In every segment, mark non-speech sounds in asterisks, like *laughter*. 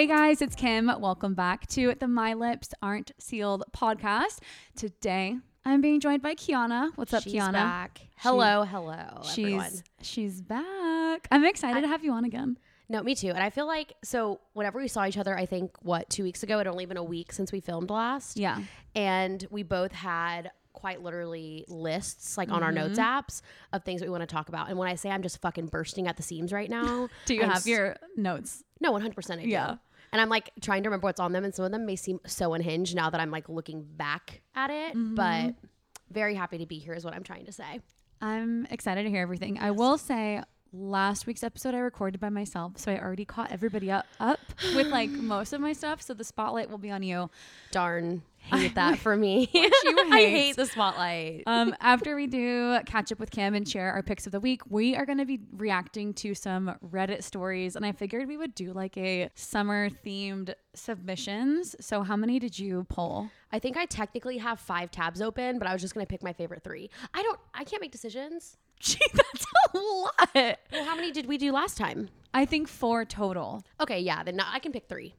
Hey guys, it's Kim. Welcome back to the My Lips Aren't Sealed podcast. Today, I'm being joined by Kiona. What's up, She's Kiona? back. Hello, hello, She's everyone. she's back. I'm excited to have you on again. No, me too. And I feel like so whenever we saw each other, I think what two weeks ago. It only been a week since we filmed last. Yeah. and we both had quite literally lists like on our mm-hmm. notes apps of things that we want to talk about. And when I say I'm just fucking bursting at the seams right now, *laughs* Do you I'm have s- your notes? no 100 percent I do. Yeah. And I'm like trying to remember what's on them, and some of them may seem so unhinged now that I'm like looking back at it. Mm-hmm. But very happy to be here is what I'm trying to say. I'm excited to hear everything. I will say last week's episode I recorded by myself, so I already caught everybody up up with like *gasps* most of my stuff. So the spotlight will be on you. Darn, *laughs* hate that for me. you *laughs* I hate? the spotlight. Um, after we do catch up with Kim and share our picks of the week, we are going to be reacting to some Reddit stories, and I figured we would do like a summer themed submissions. So, how many did you pull? I think I technically have five tabs open, but I was just gonna pick my favorite three. I don't. I can't make decisions. Gee, *laughs* that's a lot. Well, how many did we do last time? I think four total Okay, yeah, then I can pick three.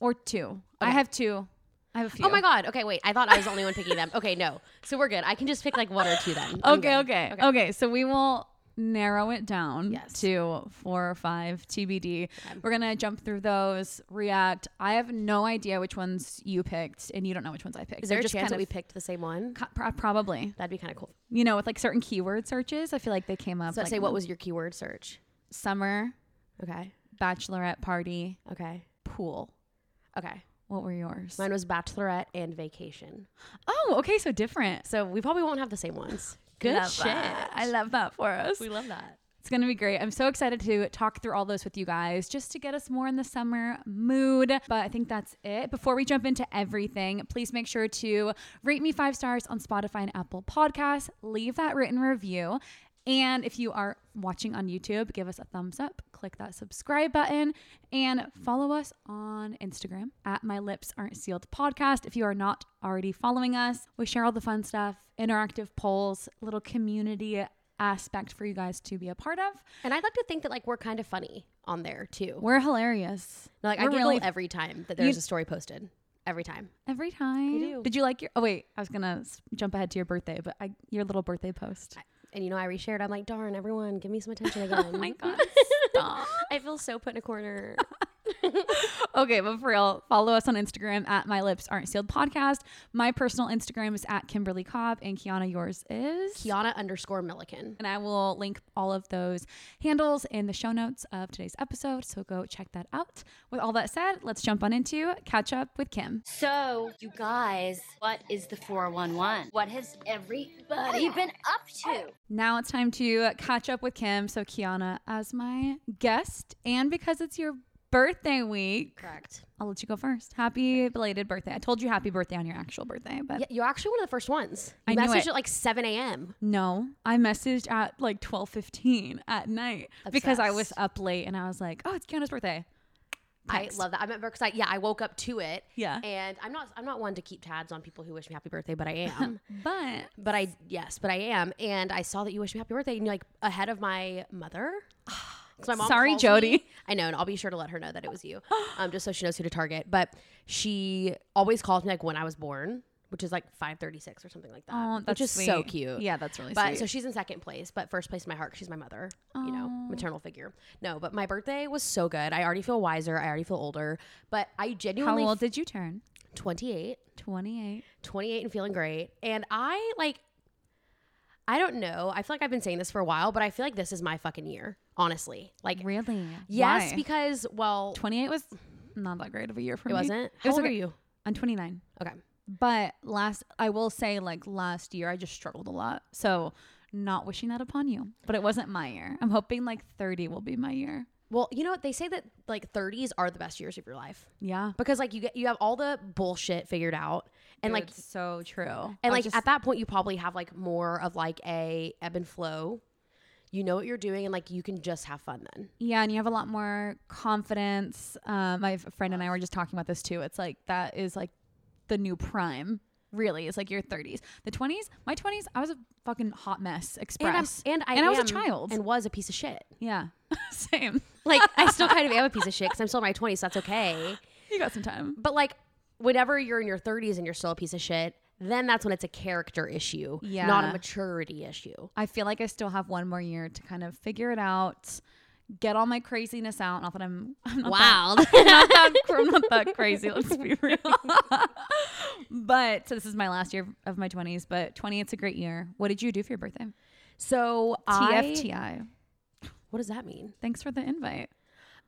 or two. I have two. I have a few. Oh my god. Okay, wait. I thought I was the only one picking them. Okay, no. So we're good. I can just pick like one or two then. I'm *laughs* Okay, good. okay, okay, So we will narrow it down Yes. to four or five TBD. We're gonna jump through those, react. I have no idea which ones you picked, and you don't know which ones I picked. Is there They're a just chance that we picked the same one? co- pro- probably. That'd be kind of cool. You know, with like certain keyword searches, I feel like they came up. So like say what was your keyword search? summer, Okay. bachelorette party, Okay. pool. Okay. What were yours? Mine was bachelorette and vacation. oh, okay, so different. So we probably won't have the same ones. Good Love shit. that. I love that for us. we love that. It's going to be great. I'm so excited to talk through all those with you guys just to get us more in the summer mood. But I think that's it. Before we jump into everything, please make sure to rate me five stars on Spotify and Apple Podcasts. Leave that written review. And if you are watching on YouTube, give us a thumbs up, click that subscribe button, and follow us on Instagram at My Lips Aren't Sealed Podcast. If you are not already following us, we share all the fun stuff, interactive polls, little community aspect for you guys to be a part of. And I'd like to think that like we're kind of funny on there too. We're hilarious. Like I We're giggle really- every time that there's a story posted. Every time. Every time. I do. Did you like your? Oh wait, I was gonna s- jump ahead to your birthday, but I, your little birthday post. And you know, I reshared. I'm like, darn, everyone, give me some attention again. *laughs* Oh my god, *laughs* stop. I feel so put in a corner. *laughs* *laughs* okay, but for real, follow us on Instagram at My Lips Aren't Sealed Podcast. My personal Instagram is at Kimberly Cobb, and Kiona, yours is. Kiona underscore Milliken. And I will link all of those handles in the show notes of today's episode. So go check that out. With all that said, let's jump on into catch up with Kim. So, you guys, what is the 411? What has everybody oh, been up to? Now it's time to catch up with Kim. So, Kiona, as my guest, and because it's your birthday week, Correct. I'll let you go first. Happy belated birthday. I told you happy birthday on your actual birthday, but Yeah, you're actually one of the first ones. You I knew messaged it. at like 7 a.m. no, I messaged at like 12:15 at night because I was Obsessed. up late and I was like, "Oh, it's Kiona's birthday." I Text. love that. I remember because I, yeah, I woke up to it. Yeah. And I'm not, I'm not one to keep tabs on people who wish me happy birthday, but I *laughs* am. But but I, yes, but I am. And I saw that you wish me happy birthday, and you're like ahead of my mother. Ah, 'Cause my mom Sorry, Jody. me- I know, and I'll be sure to let her know that it was you, *gasps* um, just so she knows who to target. But she always calls me like when I was born, which is like 5:36 or something like that, oh, that's which is sweet. so cute. Yeah, that's really But sweet. so she's in second place, but first place in my heart. she's my mother, you know, maternal figure. No, but my birthday was so good. I already feel wiser. I already feel older. But I genuinely. How old did you turn? 28, 28. 28 and feeling great. And I like, I don't know. I feel like I've been saying this for a while, but I feel like this is my fucking year, honestly. Like, Really? yes, Why? because, well, 28 was not that great of a year for me. it me. wasn't. It How was old are okay. you? I'm 29. Okay. But last, I will say, like last year, I just struggled a lot. So, not wishing that upon you. But it wasn't my year. I'm hoping like 30 will be my year. Well, you know what? They say that like 30s are the best years of your life Yeah. because like you get, you have all the bullshit figured out. And like, Dude, so true. And I like just- at that point, you probably have like more of like a ebb and flow. You know what you're doing, and like you can just have fun then. Yeah, and you have a lot more confidence. Um, my friend and I were just talking about this too. It's like that is like the new prime really is like your 30s. The 20s, my 20s, I was a fucking hot mess express. and I And I was a child. and was a piece of shit. yeah. *laughs* Same. Like I *laughs* still kind of am a piece of shit because I'm still in my 20s. So that's okay. You got some time. But like, whenever you're in your 30s and you're still a piece of shit, then that's when it's a character issue, yeah. not a maturity issue. I feel like I still have one more year to kind of figure it out, get all my craziness out. Not that I'm, I'm not Wild. That, I'm not that, *laughs* I'm not *laughs* that crazy. Let's be real. *laughs* but so this is my last year of my 20s. But 20, it's a great year. What did you do for your birthday? So I, TFTI. what does that mean? Thanks for the invite.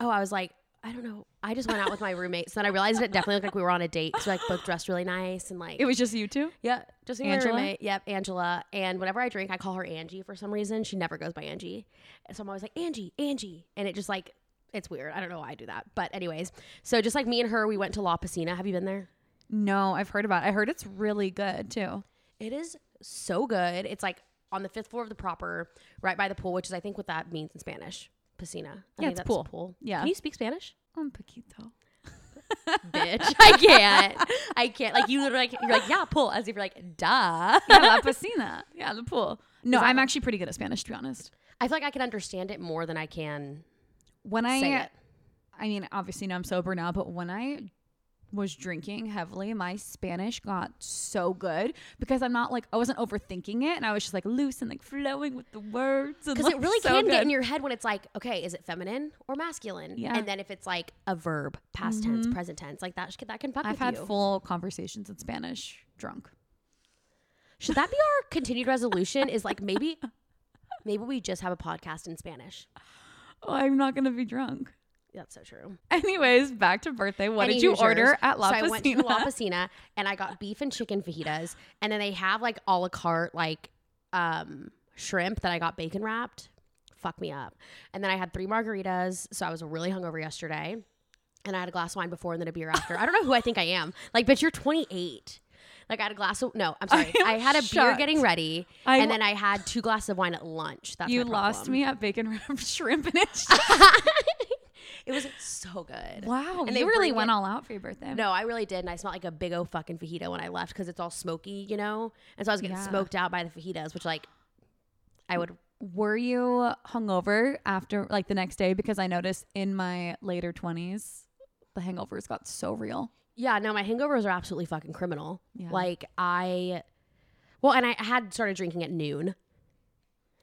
Oh, I was like, I don't know. I just went out with my roommate. So then I realized it definitely looked like we were on a date. So like both dressed really nice and like It was just you two. yeah, just me and my Angela? roommate. Yep, Angela. And whenever I drink, I call her Angie for some reason. She never goes by Angie. So I'm always like Angie, Angie, and it just like it's weird. I don't know why I do that. But anyways, so just like me and her, we went to La Piscina. Have you been there? No, I've heard about. it. I heard it's really good too. It is so good. It's like on the fifth floor of the proper, right by the pool, which is I think what that means in Spanish. Piscina. I Yeah, it's pool. pool. Yeah. Can you speak Spanish? Un poquito. Bitch. I can't. I can't. Like you literally like you're like, yeah, pool, as if you're like, duh. Yeah, La Piscina. Yeah, the pool. No, I'm actually pretty good at Spanish, to be honest. I feel like I can understand it more than I can When I say it. I mean, obviously now I'm sober now, but when I was drinking heavily, my Spanish got so good because I'm not like I wasn't overthinking it, and I was just like loose and like flowing with the words. Because *laughs* it really can get in your head when it's like, okay, is it feminine or masculine? Yeah. Mm-hmm. And then if it's like a verb, past tense, present tense, like that, that can fuck I've had you. full conversations in Spanish drunk. Should that be our continued resolution? Is like maybe, *laughs* maybe we just have a podcast in Spanish. Oh, I'm not gonna be drunk. That's so true. *laughs* Anyways, back to birthday. What Any did you Hoosiers. order at La so I went to La Piscina? *laughs* Piscina and I got beef and chicken fajitas, and then they have like a la carte like um shrimp that I got bacon wrapped. Fuck me up. And then I had three margaritas, so I was really hungover yesterday. And I had a glass of wine before and then a beer after. I don't know who I think I am. Like, but you're 28. Like I had a glass of no, I'm sorry. *laughs* I I, had a beer shocked. getting ready, I- and then I had two glasses of wine at lunch. That's You lost me at bacon wrapped shrimp and it's It was so good. wow. And they really went it- all out for your birthday. No, I really did, and I smelled like a big old fucking fajita when I left because it's all smoky, you know. And so I was getting Yeah. smoked out by the fajitas, which like I would. Were you hungover after like the next day? Because I noticed in my later twenties, the hangovers got so real. Yeah, no, my hangovers are absolutely fucking criminal. Yeah. Like I, well, and I had started drinking at noon,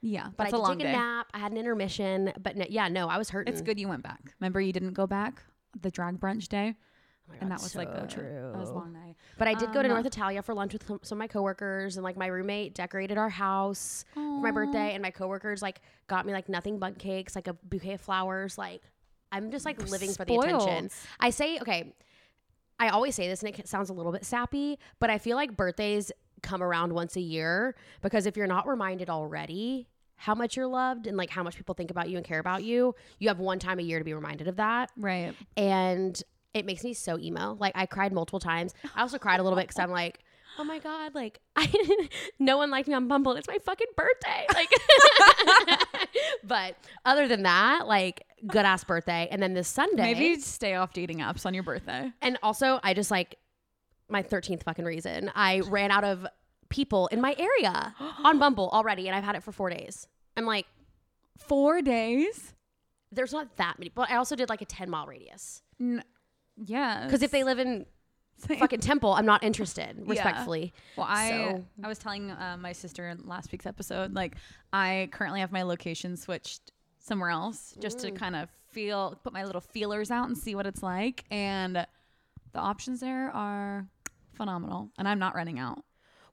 Yeah, but I a did long take a day. nap. I had an intermission, but no, yeah, no, I was hurting. It's good you went back. Remember, you didn't go back the drag brunch day, Oh my and that was like so a true. That was a long night. But I did go to Um, North Italia for lunch with some some of my coworkers, and like my roommate decorated our house for my birthday, and my coworkers like got me like nothing but cakes, like a bouquet of flowers. Like I'm just like living for the attention. I say okay. I always say this, and it sounds a little bit sappy, but I feel like birthdays come around once a year because if you're not reminded already how much you're loved and like how much people think about you and care about you, you have one time a year to be reminded of that Right. and it makes me so emo. Like I cried multiple times. I also cried a little bit because I'm like, oh my god, like *laughs* I no one liked me on Bumble. It's my fucking birthday. Like, *laughs* but other than that, like good ass birthday. And then this Sunday, Maybe stay off dating apps on your birthday. and also I just like my thirteenth fucking reason. I ran out of people in my area *gasps* on Bumble already, and I've had it for four days. I'm like, Four days. there's not that many. But I also did like a ten mile radius N- yeah. because if they live in fucking Temple, I'm not interested. Respectfully. Well, I So- I was telling uh, my sister in last week's episode, like I currently have my location switched somewhere else just to kind of feel, put my little feelers out and see what it's like, and the options there are phenomenal, and I'm not running out.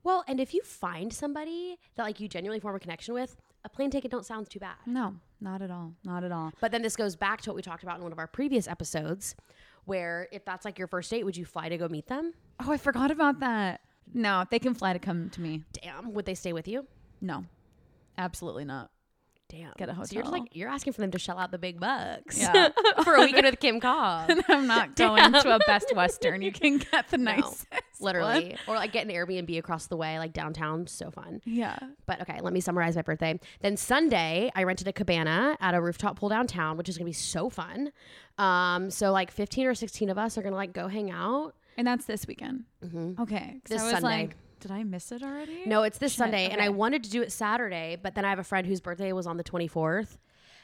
Well, and if you find somebody that like you genuinely form a connection with, a plane ticket don't sound too bad. No, not at all, not at all. But then this goes back to what we talked about in one of our previous episodes, where if that's like your first date, would you fly to go meet them? Oh, I forgot about that. No, they can fly to come to me. Damn, would they stay with you? No, absolutely not. Damn. Get a So you're just like you're asking for them to shell out the big bucks. Yeah. *laughs* for a weekend with Kim *laughs* Cobb. I'm not *laughs* going to a Best Western. You can get the No, nicest, Literally. Or like get an Airbnb across the way, like downtown. So fun. Yeah. But okay, let me summarize my birthday. Then Sunday, I rented a cabana at a rooftop pool downtown, which is gonna be so fun. Um, so like 15 or 16 of us are gonna like go hang out And that's this weekend. Mhm. Okay. this Sunday. like, Did I miss it already? No, it's this Shit, Sunday, and I wanted to do it Saturday, but then I have a friend whose birthday was on the 24th,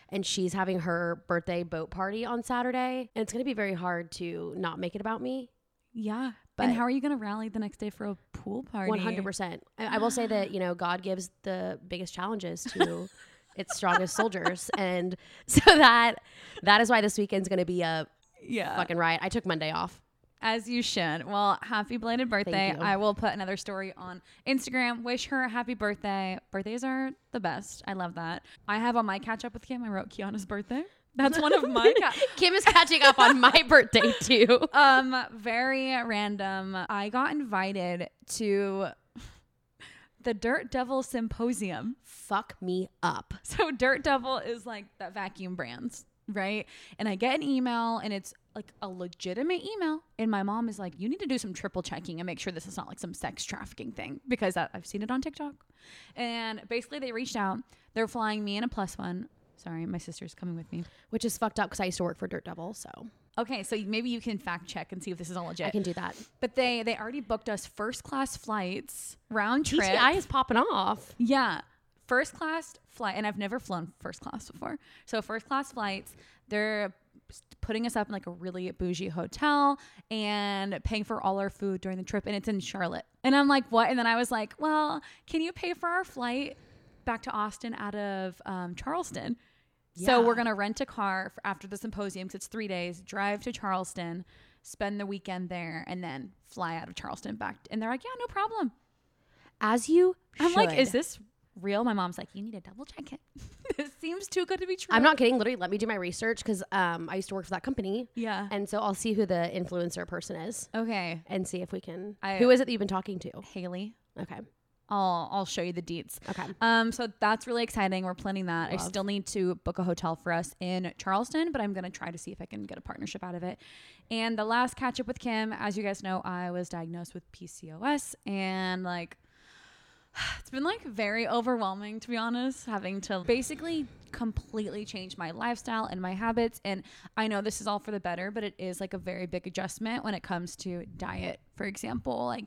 and she's having her birthday boat party on Saturday, and it's gonna be very hard to not make it about me. Yeah. But- and how are you going to rally the next day for a pool party? 100%. I, I will say that, you know, God gives the biggest challenges to *laughs* its strongest soldiers. And *laughs* so that that is why this weekend's going to be a Yeah. fucking riot. I took Monday off. As you should. Well, happy belated birthday. I will put another story on Instagram. Wish her a happy birthday. Birthdays are the best. I love that. I have on my catch up with Kim, I wrote Kiona's birthday. That's one of my *laughs* ca- Kim is catching up on my birthday too. *laughs* um very random. I got invited to the Dirt Devil Symposium. Fuck me up. So Dirt Devil is like that vacuum brands, right? And I get an email and it's like a legitimate email. And my mom is like, you need to do some triple checking and make sure this is not like some sex trafficking thing because I- I've seen it on TikTok. And basically, they reached out. They're flying me in a plus one. Sorry, my sister's coming with me. Which is fucked up because I used to work for Dirt Devil, so Okay, so maybe you can fact check and see if this is all legit. I can do that. but they they already booked us first class flights round trip. TTI is popping off. Yeah. First class flight, and I've never flown first class before. So, first class flights, they're putting us up in like a really bougie hotel and paying for all our food during the trip. And it's in Charlotte. And I'm like, what? And then I was like, well, can you pay for our flight back to Austin out of um, Charleston? So, we're going to rent a car for after the symposium because it's three days, drive to Charleston, spend the weekend there, and then fly out of Charleston back. And they're like, yeah, no problem. As you I'm like, is this real? My mom's like, you need to double check it. *laughs* this seems too good to be true. I'm not kidding. Literally, let me do my research because um, I used to work for that company. Yeah. And so I'll see who the influencer person is Okay, and see if we can. I- who is it that you've been talking to? Haley. Okay. I'll I'll show you the deets. Okay. Um, so that's really exciting. We're planning that. I still need to book a hotel for us in Charleston, but I'm gonna try to see if I can get a partnership out of it. And the last catch up with Kim, as you guys know, I was diagnosed with PCOS, and like *sighs* it's been like very overwhelming to be honest, having to basically completely change my lifestyle and my habits. And I know this is all for the better, but it is like a very big adjustment when it comes to diet. For example, like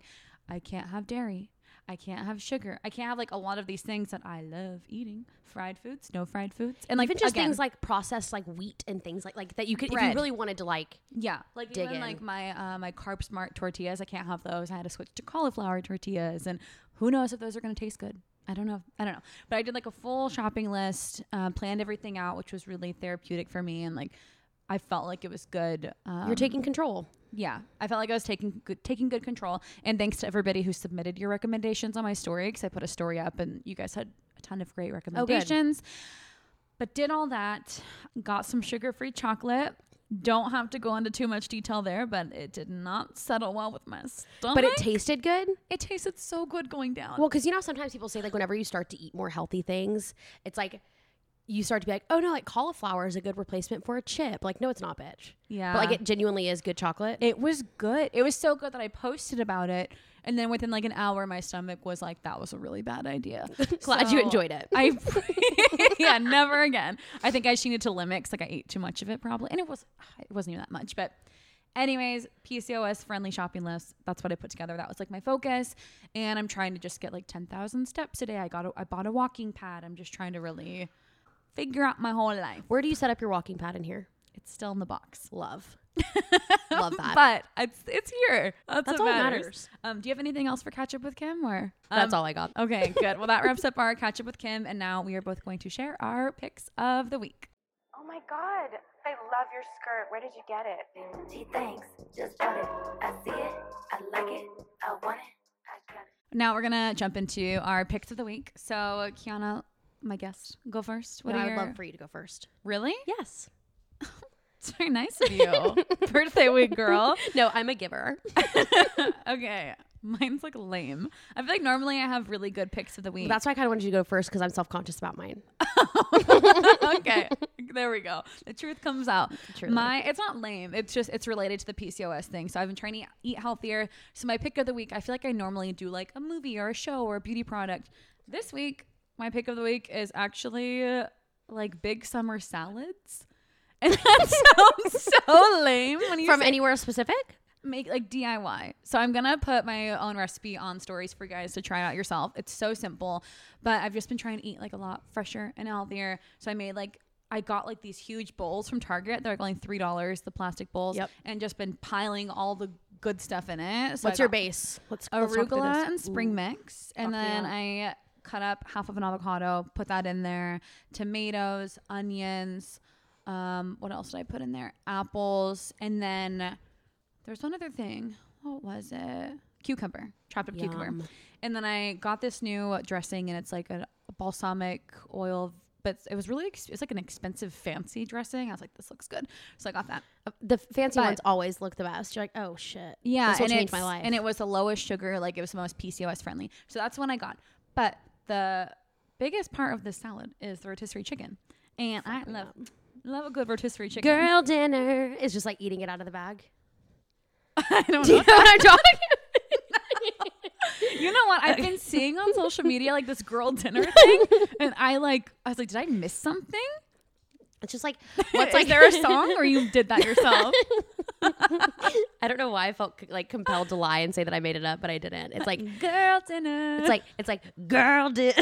I can't have dairy. I can't have sugar. I can't have like a lot of these things that I love eating. Fried foods, no fried foods. And like Even just again, things like processed like wheat and things like like that you could if you really wanted to like Yeah, like dig even in. like my uh, my carb smart tortillas, I can't have those. I had to switch to cauliflower tortillas, and who knows if those are going to taste good. I don't know. I don't know. But I did like a full shopping list, uh, planned everything out, which was really therapeutic for me, and like I felt like it was good. Um, you're taking control. yeah, I felt like I was taking good, taking good control. And thanks to everybody who submitted your recommendations on my story, because I put a story up, and you guys had a ton of great recommendations. Oh, but did all that, got some sugar free chocolate. Don't have to go into too much detail there, but it did not settle well with my stomach. But it tasted good. it tasted so good going down. Well, because you know sometimes people say like whenever you start to eat more healthy things, it's like you start to be like, oh no, like cauliflower is a good replacement for a chip. Like no, it's not, bitch. yeah, But like it genuinely is good chocolate. It was good. It was so good that I posted about it, and then within like an hour, my stomach was like, "That was a really bad idea." *laughs* Glad you enjoyed it. I *laughs* *laughs* yeah, never again. I think I just needed to limit 'cause, like I ate too much of it probably, and it was it wasn't even that much. But anyways, PCOS friendly shopping list. That's what I put together. That was like my focus, and I'm trying to just get like ten thousand steps a day. I got a, I bought a walking pad. I'm just trying to really figure out my whole life. Where do you set up your walking pad in here? It's still in the box. Love. *laughs* Love that. But it's it's here. That's, That's what all matters. matters. Um, do you have anything else for catch up with Kim or That's um, all I got. Okay, good. Well, that *laughs* wraps up our catch up with Kim, and now we are both going to share our picks of the week. Oh my god, I love your skirt. Where did you get it? Gee, thanks. Just bought it. I see it. I like it. I want it. I got it. Now we're gonna jump into our picks of the week. So, Kiona, my guest, go first. What No, are I would your love for you to go first. really? Yes. *laughs* *laughs* It's very nice of you, *laughs* birthday week girl. *laughs* No, I'm a giver. okay, mine's like lame. I feel like normally I have really good picks of the week. That's why I kind of wanted you to go first because I'm self conscious about mine. okay, there we go. The truth comes out. Truly. My it's not lame. It's just it's related to the PCOS thing. So I've been trying to eat healthier. So my pick of the week, I feel like I normally do like a movie or a show or a beauty product. This week, my pick of the week is actually uh, like big summer salads. *laughs* And that sounds so lame when you From say- anywhere specific? make like DIY. So I'm gonna put my own recipe on stories for you guys to try out yourself. It's so simple, but I've just been trying to eat like a lot fresher and healthier. So I made like I got like these huge bowls from Target. They're like only three dollars, the plastic bowls, Yep. and just been piling all the good stuff in it. So I What's your got base? Let's, let's talk through arugula this. and spring mix, and Fuck then. I cut up half of an avocado, put that in there, tomatoes, onions. Um, what else did I put in there? Apples, and then there's one other thing. What was it? Cucumber, chopped up cucumber. And then I got this new dressing, and it's like a, a balsamic oil, but it was really ex- it's like an expensive fancy dressing. I was like, this looks good, so I got that. Uh, The fancy But- ones always look the best. You're like, oh shit. Yeah, this will and change my life. and it was the lowest sugar, like it was the most PCOS friendly. So that's when I got. But the biggest part of this salad is the rotisserie chicken, and I love up. Love a good rotisserie chicken. Girl dinner is just like eating it out of the bag. *laughs* I don't *laughs* Do you know. know what I'm talking *laughs* You know what? I've been seeing on social media like this girl dinner thing, and I like I was like, did I miss something? It's just like *laughs* What's like there a *laughs* song or you did that yourself? *laughs* I don't know why I felt like compelled to lie and say that I made it up, but I didn't. It's like girl dinner. it's like it's like girl did.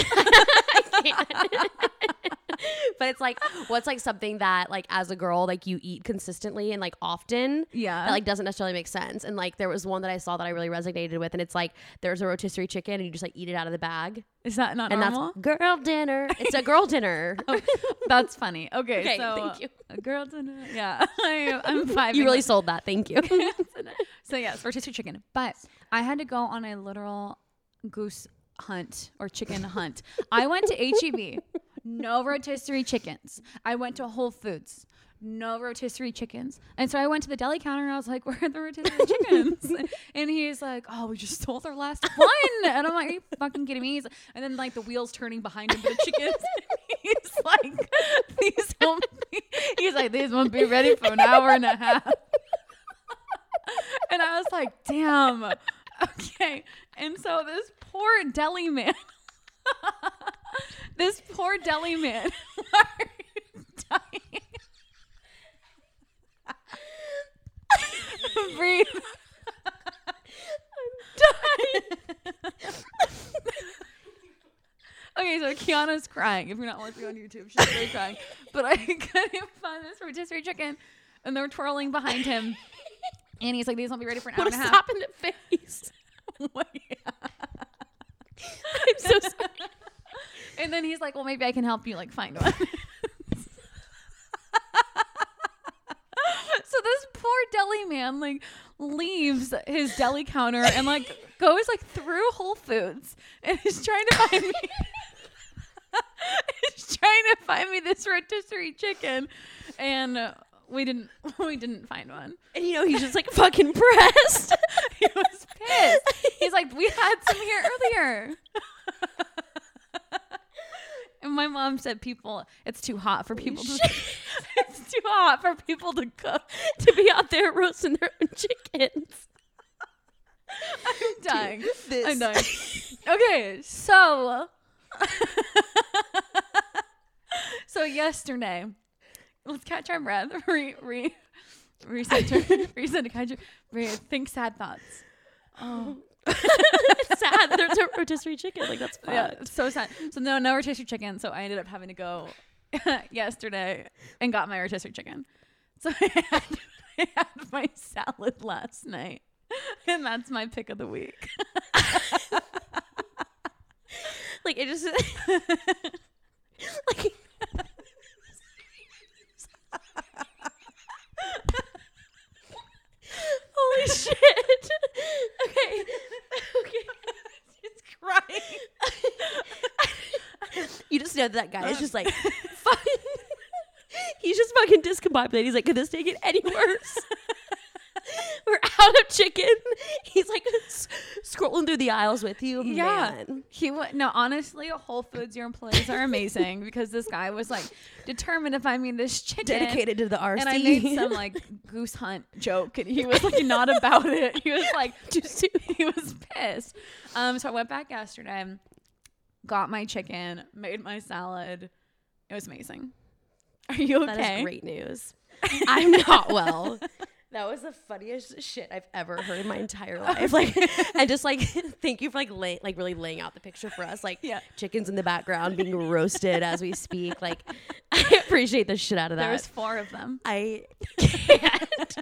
but it's like what's like something that like as a girl like you eat consistently and like often Yeah. that like doesn't necessarily make sense and like there was one that i saw that i really resonated with and it's like there's a rotisserie chicken and you just like eat it out of the bag is that not and normal? that's girl dinner it's a girl dinner *laughs* oh, That's funny. Okay, Okay, so thank you. A girl dinner. Yeah, *laughs* I, I'm *laughs* vibing. you really sold that thank you So yes, rotisserie chicken. But I had to go on a literal goose hunt or chicken hunt. I went to HEB, no rotisserie chickens. I went to Whole Foods, no rotisserie chickens. And so I went to the deli counter and I was like, *laughs* "Where are the rotisserie chickens?" *laughs* and he's like, "Oh, we just stole their last one." And I'm like, "Are you fucking kidding me?" He's, and then like the wheels turning behind him for the chickens. *laughs* he's like, "These won't be." He's like, "These won't be ready for an hour and a half." and I was like, damn. Okay. And so this poor deli man, this poor deli man, why are you dying? *laughs* Breathe. I'm *laughs* dying. okay, so Kiona's crying. If you're not watching on YouTube, she's really crying. But I *laughs* couldn't find this rotisserie chicken, and they're twirling behind him. And he's like, these won't be ready for an hour put a and a half. slap in the face oh Yeah. i'm so sorry And then he's like, well, maybe I can help you like find one. So this poor deli man like leaves his deli counter and like goes like through Whole Foods and is trying to find me. *laughs* is trying to find me this rotisserie chicken, and uh, we didn't *laughs* we didn't find one. and you know he's just like fucking pressed *laughs* He was pissed. He's like, we had some here earlier. and my mom said, people, it's too hot for people to. It's too hot for people to cook. to be out there roasting their own chickens I'm *laughs* dying. this- I'm dying. *laughs* Okay, so. *laughs* so yesterday, let's catch our breath. Re, re, reset, reset to catch. Think sad thoughts. Oh. it's sad there's a rotisserie chicken like that's fucked. Yeah, it's so sad. So no, no rotisserie chicken. So I ended up having to go *laughs* yesterday and got my rotisserie chicken. So *laughs* I had, I had my salad last night, and that's my pick of the week. *laughs* like it just like holy shit okay okay She's crying. *laughs* you just know that guy is just like *laughs* fucking *laughs* he's just fucking discombobulated he's like could this take it any worse we're out of chicken he's like s- scrolling through the aisles with you Yeah, man. he wa No, honestly, Whole Foods, your employees are amazing because this guy was like determined to find me this chicken. dedicated to the RC And I made some like goose hunt joke, and he was like not about it. He was like, just he was pissed. Um, so I went back yesterday, got my chicken, made my salad. It was amazing. *laughs* Are you okay? That is great news. *laughs* I'm not well. *laughs* That was the funniest shit I've ever heard in my entire life. Like, and just like, thank you for like, lay, like really laying out the picture for us. Like, Yeah. chickens in the background being roasted as we speak. Like, I appreciate the shit out of that. There was four of them. I can't.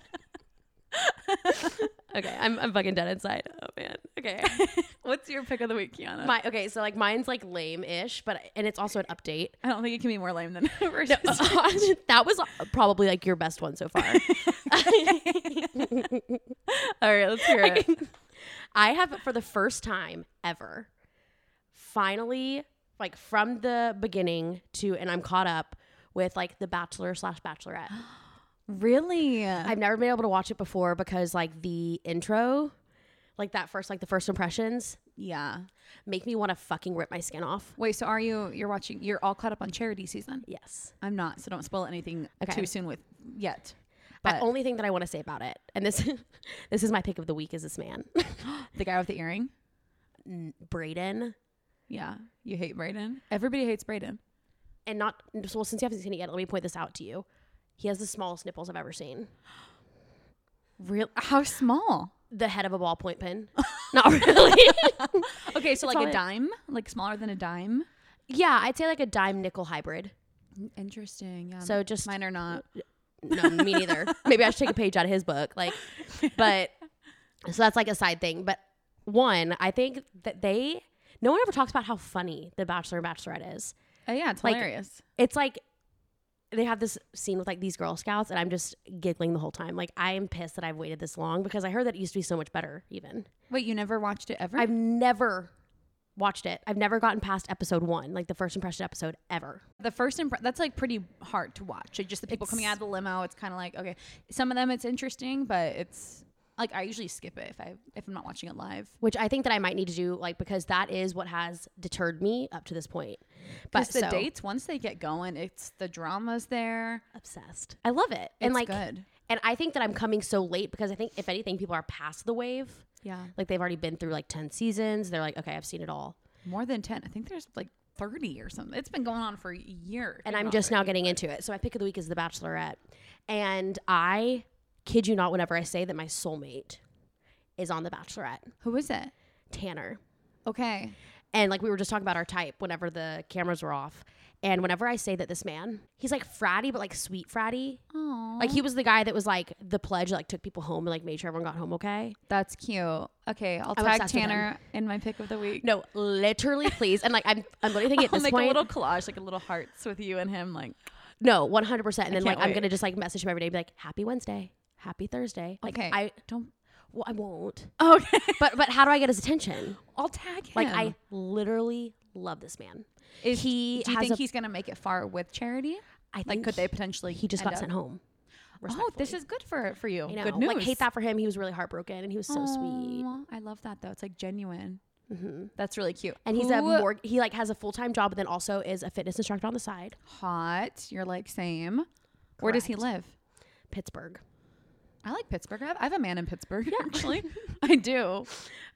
*laughs* okay, I'm I'm fucking dead inside. Oh man. Okay. *laughs* What's your pick of the week, Kiona? My okay, so like mine's like lame-ish, but and it's also an update. I don't think it can be more lame than *laughs* versus. that was uh, probably like your best one so far. All right, let's hear it. I have for the first time ever finally like from the beginning to and I'm caught up with like the Bachelor slash Bachelorette. *gasps* *gasps* *gasps* Really? I've never been able to watch it before because like the intro, like that first like the first impressions yeah. make me want to fucking rip my skin off. Wait, so are you? You're watching? You're all caught up on Charity season. Yes. I'm not, so don't spoil anything Okay. too soon with yet. The But only thing that I want to say about it, and this *laughs* this is my pick of the week, is this man, *gasps* the guy with the earring. N- Brayden, Yeah, you hate Brayden. Everybody hates Brayden. and not well. Since you haven't seen it yet, let me point this out to you. He has the smallest nipples I've ever seen. Real? How small? The head of a ballpoint pen. *laughs* not really. *laughs* Okay, so It's like a it- dime, like smaller than a dime. yeah, I'd say like a dime nickel hybrid. Interesting. Yeah. So just mine are not. no, me neither. *laughs* Maybe I should take a page out of his book. Like, but so that's like a side thing. But one, I think that they no one ever talks about how funny the Bachelor and Bachelorette is. Oh yeah, it's Like- hilarious. It's like they have this scene with like these Girl Scouts, and I'm just giggling the whole time. Like I am pissed that I've waited this long because I heard that it used to be so much better. Even Wait, you never watched it ever? I've never watched it. I've never gotten past episode one, like the first impression episode ever. the first impre- that's like pretty hard to watch. Like just the people coming out of the limo. It's kind of like okay, some of them it's interesting, but it's like I usually skip it if I if I'm not watching it live. Which I think that I might need to do, like because that is what has deterred me up to this point. But the so- dates once they get going, it's the drama's there. obsessed. I love it. and It's like good. and I think that I'm coming so late because I think if anything people are past the wave. Yeah, Like they've already been through like 10 seasons. They're like, "Okay, I've seen it all." more than ten. I think there's like thirty or something. It's been going on for years. And I'm just now getting into it. So my pick of the week is The Bachelorette. And I kid you not whenever I say that my soulmate is on The Bachelorette, Who is it? Tanner. Okay. And like we were just talking about our type whenever the cameras were off. And whenever I say that this man, he's like fratty, but like sweet fratty. Oh, Like he was the guy that was like the pledge, like took people home and like made sure everyone got home okay. that's cute. Okay, I'll I'm tag obsessed with him. Tanner in my pick of the week. No, literally, please. And like I'm, I'm literally thinking at *laughs* this make point, a little collage, like a little hearts with you and him. Like, no, 100. percent And then like can't I'm wait. gonna just like message him every day, and be like, Happy Wednesday, Happy Thursday. Like okay, I, don't. well, I won't. Okay, *laughs* But but how do I get his attention? I'll tag him. Like I literally love this man. Is he Do you think a- he's gonna make it far with Charity? I think Like, could they potentially? He just got up- sent home. Oh, this is good for for you. You know, good news. like hate that for him. He was really heartbroken and he was so sweet. I love that though. It's like genuine. hmm That's really cute. And he's a more he like has a full time job, but then also is a fitness instructor on the side. hot. You're like same. Where does he live? Pittsburgh. I like Pittsburgh. I have, I have a man in Pittsburgh. Actually, *laughs* I do.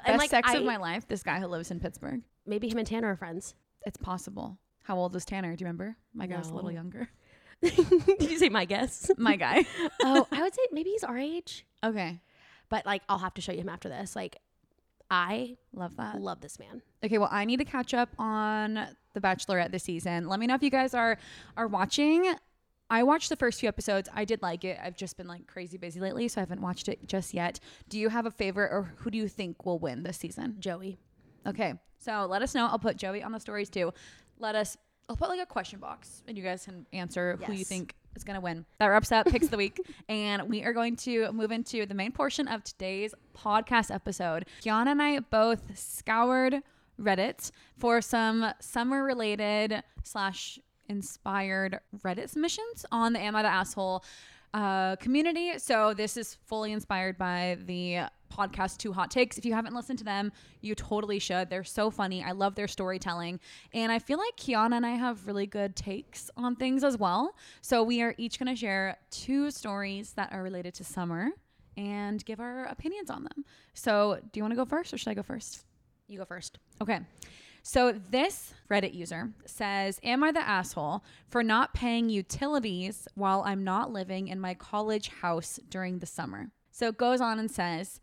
Best like, sex of my life. This guy who lives in Pittsburgh. Maybe him and Tanner are friends. It's possible. How old was Tanner? Do you remember? My guy was a little younger. *laughs* Did you say my guess? My guy. *laughs* oh, I would say maybe he's our age. okay. But like I'll have to show you him after this. Like I Love that. love this man. Okay, well, I need to catch up on The Bachelorette this season. Let me know if you guys are are watching. I watched the first few episodes. I did like it. I've just been like crazy busy lately, so I haven't watched it just yet. Do you have a favorite or who do you think will win this season? Joey. Okay, so let us know. I'll put Joey on the stories too. Let us. I'll put like a question box, and you guys can answer who you think is gonna win. That wraps up picks of the week, *laughs* and we are going to move into the main portion of today's podcast episode. Kiona and I both scoured Reddit for some summer related slash inspired Reddit submissions on the Am I the Asshole uh, community. So this is fully inspired by the podcast Two Hot Takes. If you haven't listened to them, you totally should. They're so funny. I love their storytelling. And I feel like Kiona and I have really good takes on things as well. So we are each going to share two stories that are related to summer and give our opinions on them. So do you want to go first or should I go first? You go first. Okay. So this Reddit user says, Am I the asshole for not paying utilities while I'm not living in my college house during the summer? So it goes on and says,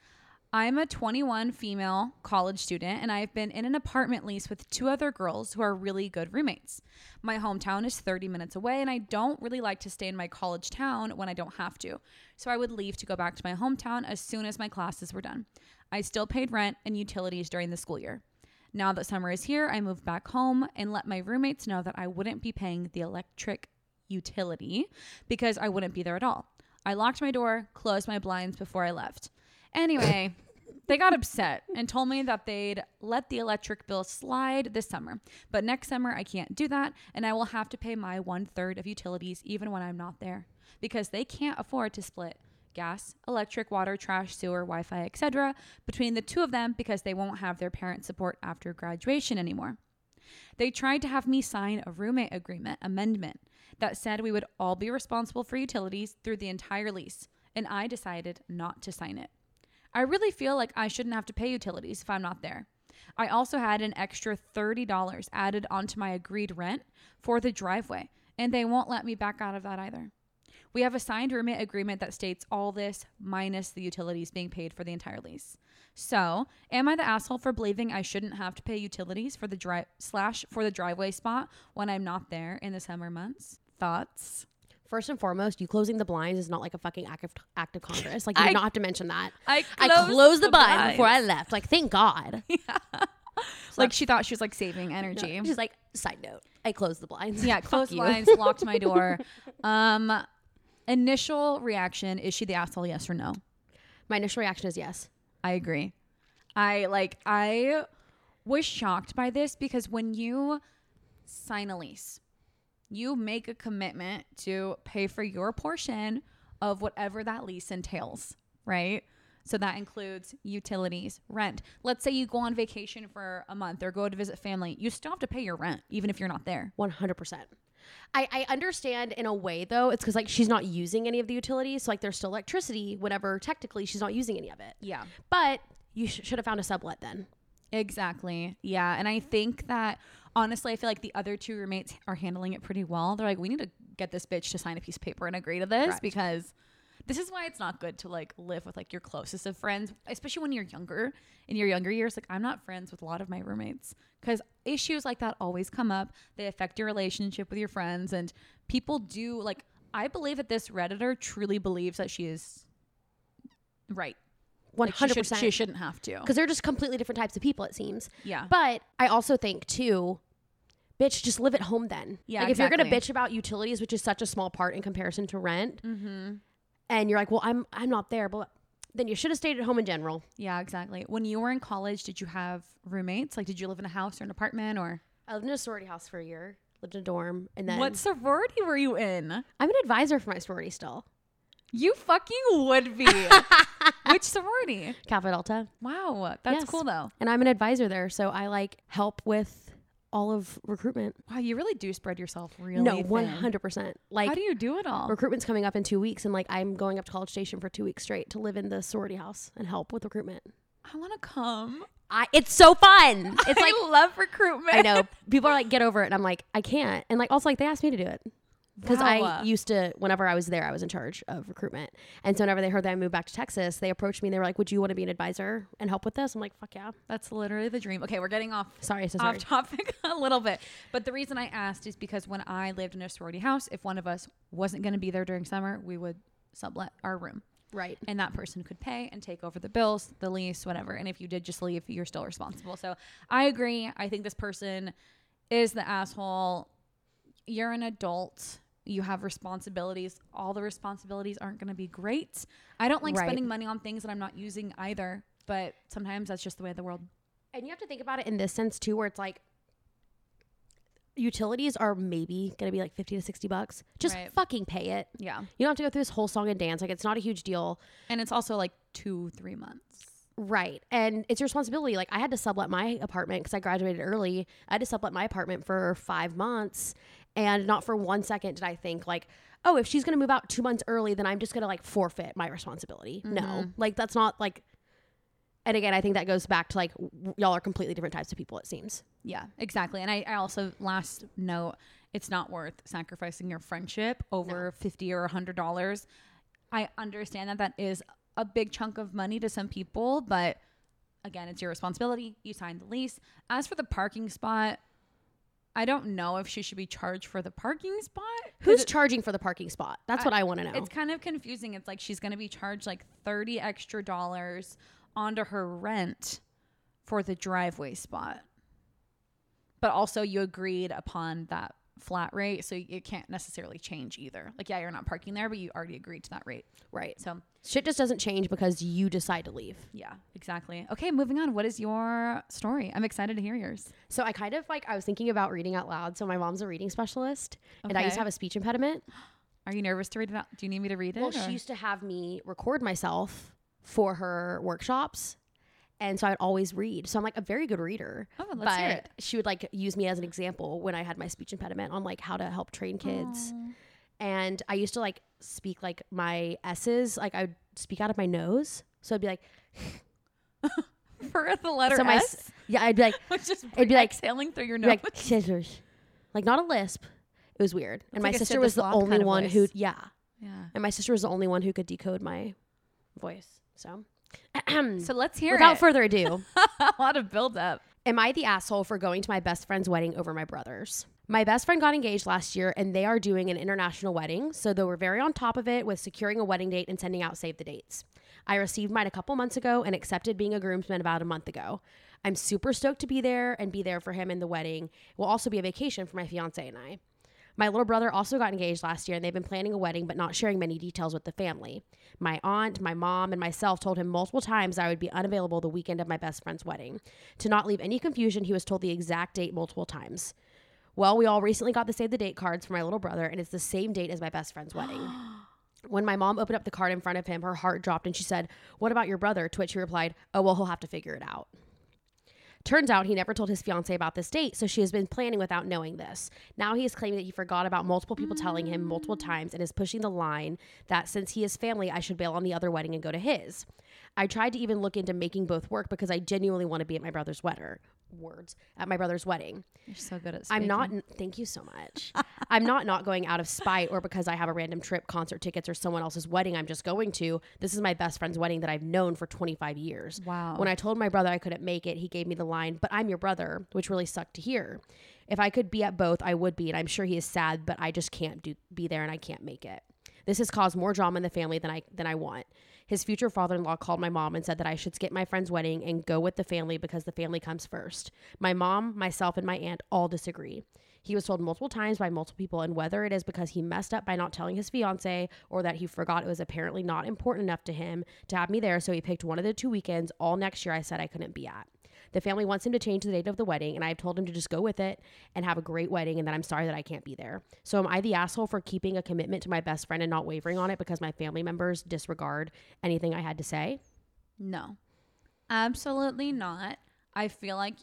I'm a 21 female college student and I've been in an apartment lease with two other girls who are really good roommates. My hometown is 30 minutes away and I don't really like to stay in my college town when I don't have to. So I would leave to go back to my hometown as soon as my classes were done. I still paid rent and utilities during the school year. Now that summer is here, I moved back home and let my roommates know that I wouldn't be paying the electric utility because I wouldn't be there at all. I locked my door, closed my blinds before I left. Anyway, *laughs* they got upset and told me that they'd let the electric bill slide this summer. But next summer, I can't do that, and I will have to pay my one third of utilities even when I'm not there because they can't afford to split gas, electric, water, trash, sewer, Wi Fi, etc. between the two of them because they won't have their parent support after graduation anymore. They tried to have me sign a roommate agreement amendment that said we would all be responsible for utilities through the entire lease, and I decided not to sign it. I really feel like I shouldn't have to pay utilities if I'm not there. I also had an extra $30 added onto my agreed rent for the driveway, and they won't let me back out of that either. We have a signed roommate agreement that states all this minus the utilities being paid for the entire lease. So, am I the asshole for believing I shouldn't have to pay utilities for the drive slash for the driveway spot when I'm not there in the summer months? Thoughts? First and foremost, you closing the blinds is not like a fucking act of, act of Congress. Like you *laughs* I- not have to mention that. I I closed closed the, the blinds before I left. Like thank God. *laughs* Like she thought she was like saving energy. She's like, side note, I closed the blinds. Yeah, *laughs* closed blinds, locked my door. Um, initial reaction: Is she the asshole? Yes or no? My initial reaction is yes. I agree. I like. I was shocked by this because when you sign a lease, you make a commitment to pay for your portion of whatever that lease entails, right? So that includes utilities, rent. Let's say you go on vacation for a month or go to visit family. You still have to pay your rent, even if you're not there. One hundred percent. I, I understand in a way though. It's because like she's not using any of the utilities, so like there's still electricity. whatever. technically she's not using any of it. Yeah. But you sh- should have found a sublet then. Exactly. Yeah. And I think that honestly, I feel like the other two roommates are handling it pretty well. They're like, we need to get this bitch to sign a piece of paper and agree to this Correct. because this is why it's not good to like live with like your closest of friends, especially when you're younger. In your younger years, like I'm not friends with a lot of my roommates because issues like that always come up. They affect your relationship with your friends, and people do like. I believe that this redditor truly believes that she is right. One Like, she hundred should- percent. She shouldn't have to. Because they're just completely different types of people. It seems. Yeah. But I also think too, bitch, just live at home then. Yeah, Like if you're gonna exactly. bitch about utilities, which is such a small part in comparison to rent, mm-hmm. And you're like, well, I'm I'm not there, but then you should have stayed at home in general. Yeah, exactly. When you were in college, did you have roommates? Like, did you live in a house or an apartment or I lived in a sorority house for a year, lived in a dorm, and then what sorority were you in? I'm an advisor for my sorority still. You fucking would be. *laughs* Which sorority? Kappa Delta. Wow, that's Yes. cool though. And I'm an advisor there, so I like help with all of recruitment. Wow, you really do spread yourself really no, one hundred percent. Like How do you do it all? recruitment's coming up in two weeks, and like I'm going up to College Station for two weeks straight to live in the sorority house and help with recruitment. I want to come. I it's so fun. *laughs* It's like I love recruitment. I know people are like get over it, and I'm like I can't. And like also like they asked me to do it because I used to whenever I was there, I was in charge of recruitment. And so whenever they heard that I moved back to Texas, they approached me. and They were like, "Would you want to be an advisor and help with this?" I'm like, "Fuck yeah." That's literally the dream. Okay, we're getting off Sorry, so sorry. off topic *laughs* a little bit. But the reason I asked is because when I lived in a sorority house, if one of us wasn't going to be there during summer, we would sublet our room. Right. and that person could pay and take over the bills, the lease, whatever. And if you did just leave, you're still responsible. So I agree. I think this person is the asshole. You're an adult. You have responsibilities. All the responsibilities aren't going to be great. I don't like Right. spending money on things that I'm not using either, but sometimes that's just the way of the world. And you have to think about it in this sense too, where it's like utilities are maybe gonna be like fifty to sixty bucks. Just Right. fucking pay it. Yeah. You don't have to go through this whole song and dance. Like it's not a huge deal. And it's also like two, three months. Right. And it's your responsibility. Like I had to sublet my apartment because I graduated early. I had to sublet my apartment for five months. And not for one second did I think like, oh, if she's gonna move out two months early, then I'm just gonna like forfeit my responsibility. No. Mm-hmm. Like that's not like And again, I think that goes back to like w- y'all are completely different types of people. It seems. Yeah, exactly. And I, I also last note, it's not worth sacrificing your friendship over fifty or a hundred dollars. I understand that that is a big chunk of money to some people, but again, it's your responsibility. You signed the lease. As for the parking spot, I don't know if she should be charged for the parking spot. Who's it- charging for the parking spot? That's what I want to know. It's kind of confusing. It's like she's going to be charged like 30 extra dollars onto her rent for the driveway spot. But also, you agreed upon that flat rate, so it can't necessarily change either. Like, yeah, you're not parking there, but you already agreed to that rate. right. So, Shit just doesn't change because you decide to leave. yeah, exactly. Okay, moving on. What is your story? I'm excited to hear yours. So I kind of like I was thinking about reading out loud. So my mom's a reading specialist, and I used to have a speech impediment. *gasps* Are you nervous to read it out? Do you need me to read it? Well, or- she used to have me record myself for her workshops. And so I'd always read. So I'm like a very good reader. Oh, let's but hear it. she would like use me as an example when I had my speech impediment on like how to help train kids. Aw. And I used to like speak like my S's, like I would speak out of my nose. So I'd be like, *laughs* For the letter so my S? s- yeah, I'd be like, *laughs* It'd be like- exhaling through your nose. like scissors, like not a lisp. It was weird. And my like sister was the only kind of one who, yeah, yeah. and my sister was the only one who could decode my voice. So, *clears throat* So let's hear without it. further ado. *laughs* a lot of build up. Am I the asshole for going to my best friend's wedding over my brother's? My best friend got engaged last year and they are doing an international wedding, so they were very on top of it with securing a wedding date and sending out save the dates. I received mine a couple months ago and accepted being a groomsman about a month ago. I'm super stoked to be there and be there for him in the wedding. It will also be a vacation for my fiance and I. My little brother also got engaged last year and they've been planning a wedding but not sharing many details with the family. My aunt, my mom, and myself told him multiple times I would be unavailable the weekend of my best friend's wedding. To not leave any confusion, he was told the exact date multiple times. Well, we all recently got the save the date cards for my little brother and it's the same date as my best friend's wedding. *gasps* When my mom opened up the card in front of him, her heart dropped and she said, What about your brother? To which he replied, Oh, well, he'll have to figure it out. Turns out he never told his fiance about this date, so she has been planning without knowing this. Now he is claiming that he forgot about multiple people telling him multiple mm. times and is pushing the line that since he is family, I should bail on the other wedding and go to his. I tried to even look into making both work because I genuinely want to be at my brother's wedding. Words at my brother's wedding. You're so good at I'm not. Thank you so much. *laughs* I'm not not going out of spite or because I have a random trip, concert tickets, or someone else's wedding. I'm just going to. This is my best friend's wedding that I've known for 25 years. Wow. When I told my brother I couldn't make it, he gave me the line, "But I'm your brother," which really sucked to hear. If I could be at both, I would be, and I'm sure he is sad, but I just can't do be there, and I can't make it. This has caused more drama in the family than I than I want. His future father-in-law called my mom and said that I should skip my friend's wedding and go with the family because the family comes first. My mom, myself, and my aunt all disagree. He was told multiple times by multiple people, and whether it is because he messed up by not telling his fiance or that he forgot it was apparently not important enough to him to have me there, so he picked one of the two weekends all next year I said I couldn't be at. The family wants him to change the date of the wedding, and I've told him to just go with it and have a great wedding, and that I'm sorry that I can't be there. So, am I the asshole for keeping a commitment to my best friend and not wavering on it because my family members disregard anything I had to say? No, absolutely not. I feel like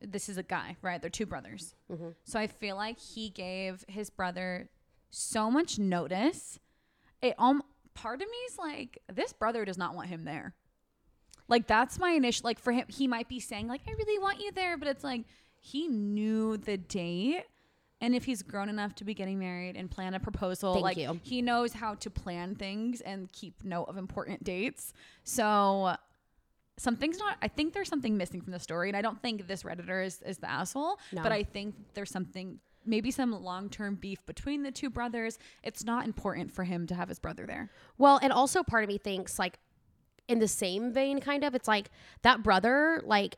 this is a guy, right? They're two brothers. Mhm. So I feel like he gave his brother so much notice. It um part of me is like this brother does not want him there. Like that's my initial like for him he might be saying like I really want you there, but it's like he knew the date and if he's grown enough to be getting married and plan a proposal, Thank like you. he knows how to plan things and keep note of important dates. So something's not I think there's something missing from the story and I don't think this redditor is, is the asshole, No. but I think there's something maybe some long-term beef between the two brothers. It's not important for him to have his brother there. Well, and also part of me thinks like in the same vein, kind of, it's like that brother, like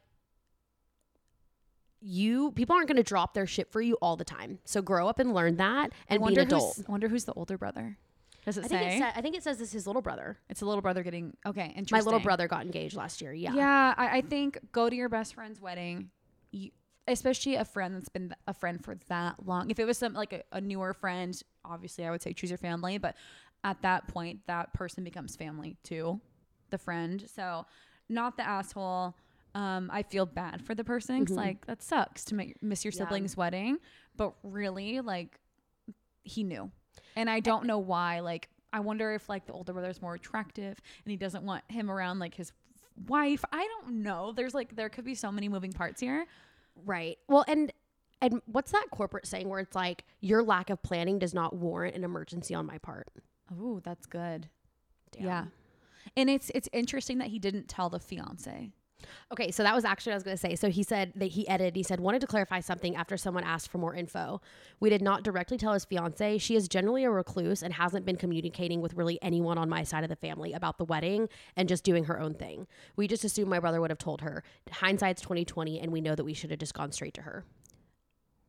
you people aren't gonna drop their shit for you all the time. So grow up and learn that and be an adult. who's wonder who's the older brother. Does it I say? think, it sa- I think it says this is his little brother. it's a little brother getting okay. Interesting. My little brother got engaged last year. Yeah. Yeah, I, I think go to your best friend's wedding, you, especially a friend that's been a friend for that long. If it was some like a, a newer friend, obviously I would say choose your family, but at that point, that person becomes family to the friend. So, not the asshole. Um, I feel bad for the person 'cause, Mhm. like that sucks to make, miss your Yeah. sibling's wedding, but really, like he knew, and I don't know why. Like, I wonder if like the older brother's more attractive and he doesn't want him around like his wife. I don't know. There's like there could be so many moving parts here. Right. Well, and and what's that corporate saying where it's like your lack of planning does not warrant an emergency on my part? Oh, that's good. Damn. Yeah. And it's it's interesting that he didn't tell the fiance. Okay, so that was actually what I was going to say. So he said that he edited, he said, wanted to clarify something after someone asked for more info. We did not directly tell his fiance. She is generally a recluse and hasn't been communicating with really anyone on my side of the family about the wedding and just doing her own thing. We just assumed my brother would have told her. Hindsight's 2020, and we know that we should have just gone straight to her.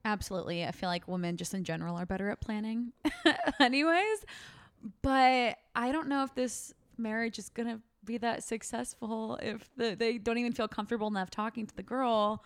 Absolutely. I feel like women just in general are better at planning. *laughs* Anyways, but I don't know if this marriage is going to be that successful if the, they don't even feel comfortable enough talking to the girl.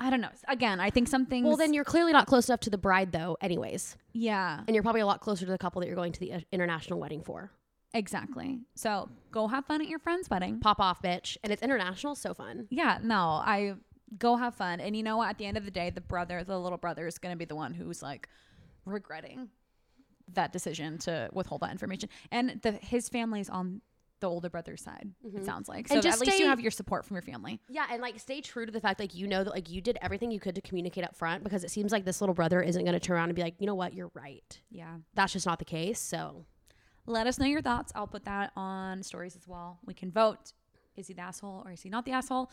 I don't know. Again, I think something. Well, then you're clearly not close enough to the bride, though, anyways. yeah, And you're probably a lot closer to the couple that you're going to the uh, international wedding for. exactly. So, go have fun at your friend's wedding. Pop off, bitch. And it's international, so fun. Yeah, no, I go have fun. And you know what? At the end of the day, the brother, the little brother, is going to be the one who's like regretting that decision to withhold that information. And the his family's on the older brother's side. It mm-hmm. sounds like so. At least stay- you have your support from your family. Yeah, and like stay true to the fact like you know that like you did everything you could to communicate up front because it seems like this little brother isn't going to turn around and be like, you know what, you're right. Yeah. That's just not the case. So Let us know your thoughts. I'll put that on stories as well. We can vote. Is he the asshole or is he not the asshole?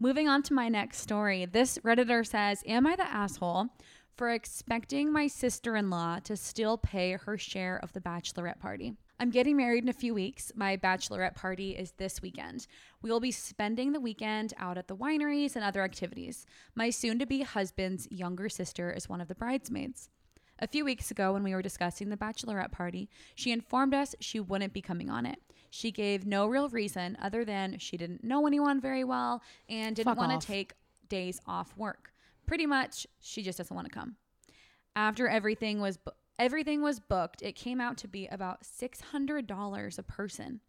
Moving on to my next story. This Redditor says, Am I the asshole for expecting my sister in law to still pay her share of the bachelorette party? I'm getting married in a few weeks. My bachelorette party is this weekend. We will be spending the weekend out at the wineries and other activities. My soon to be husband's younger sister is one of the bridesmaids. A few weeks ago, when we were discussing the bachelorette party, she informed us she wouldn't be coming on it. She gave no real reason other than she didn't know anyone very well and didn't want to take days off work. Pretty much, she just doesn't want to come. After everything was bu- everything was booked, it came out to be about six hundred dollars a person.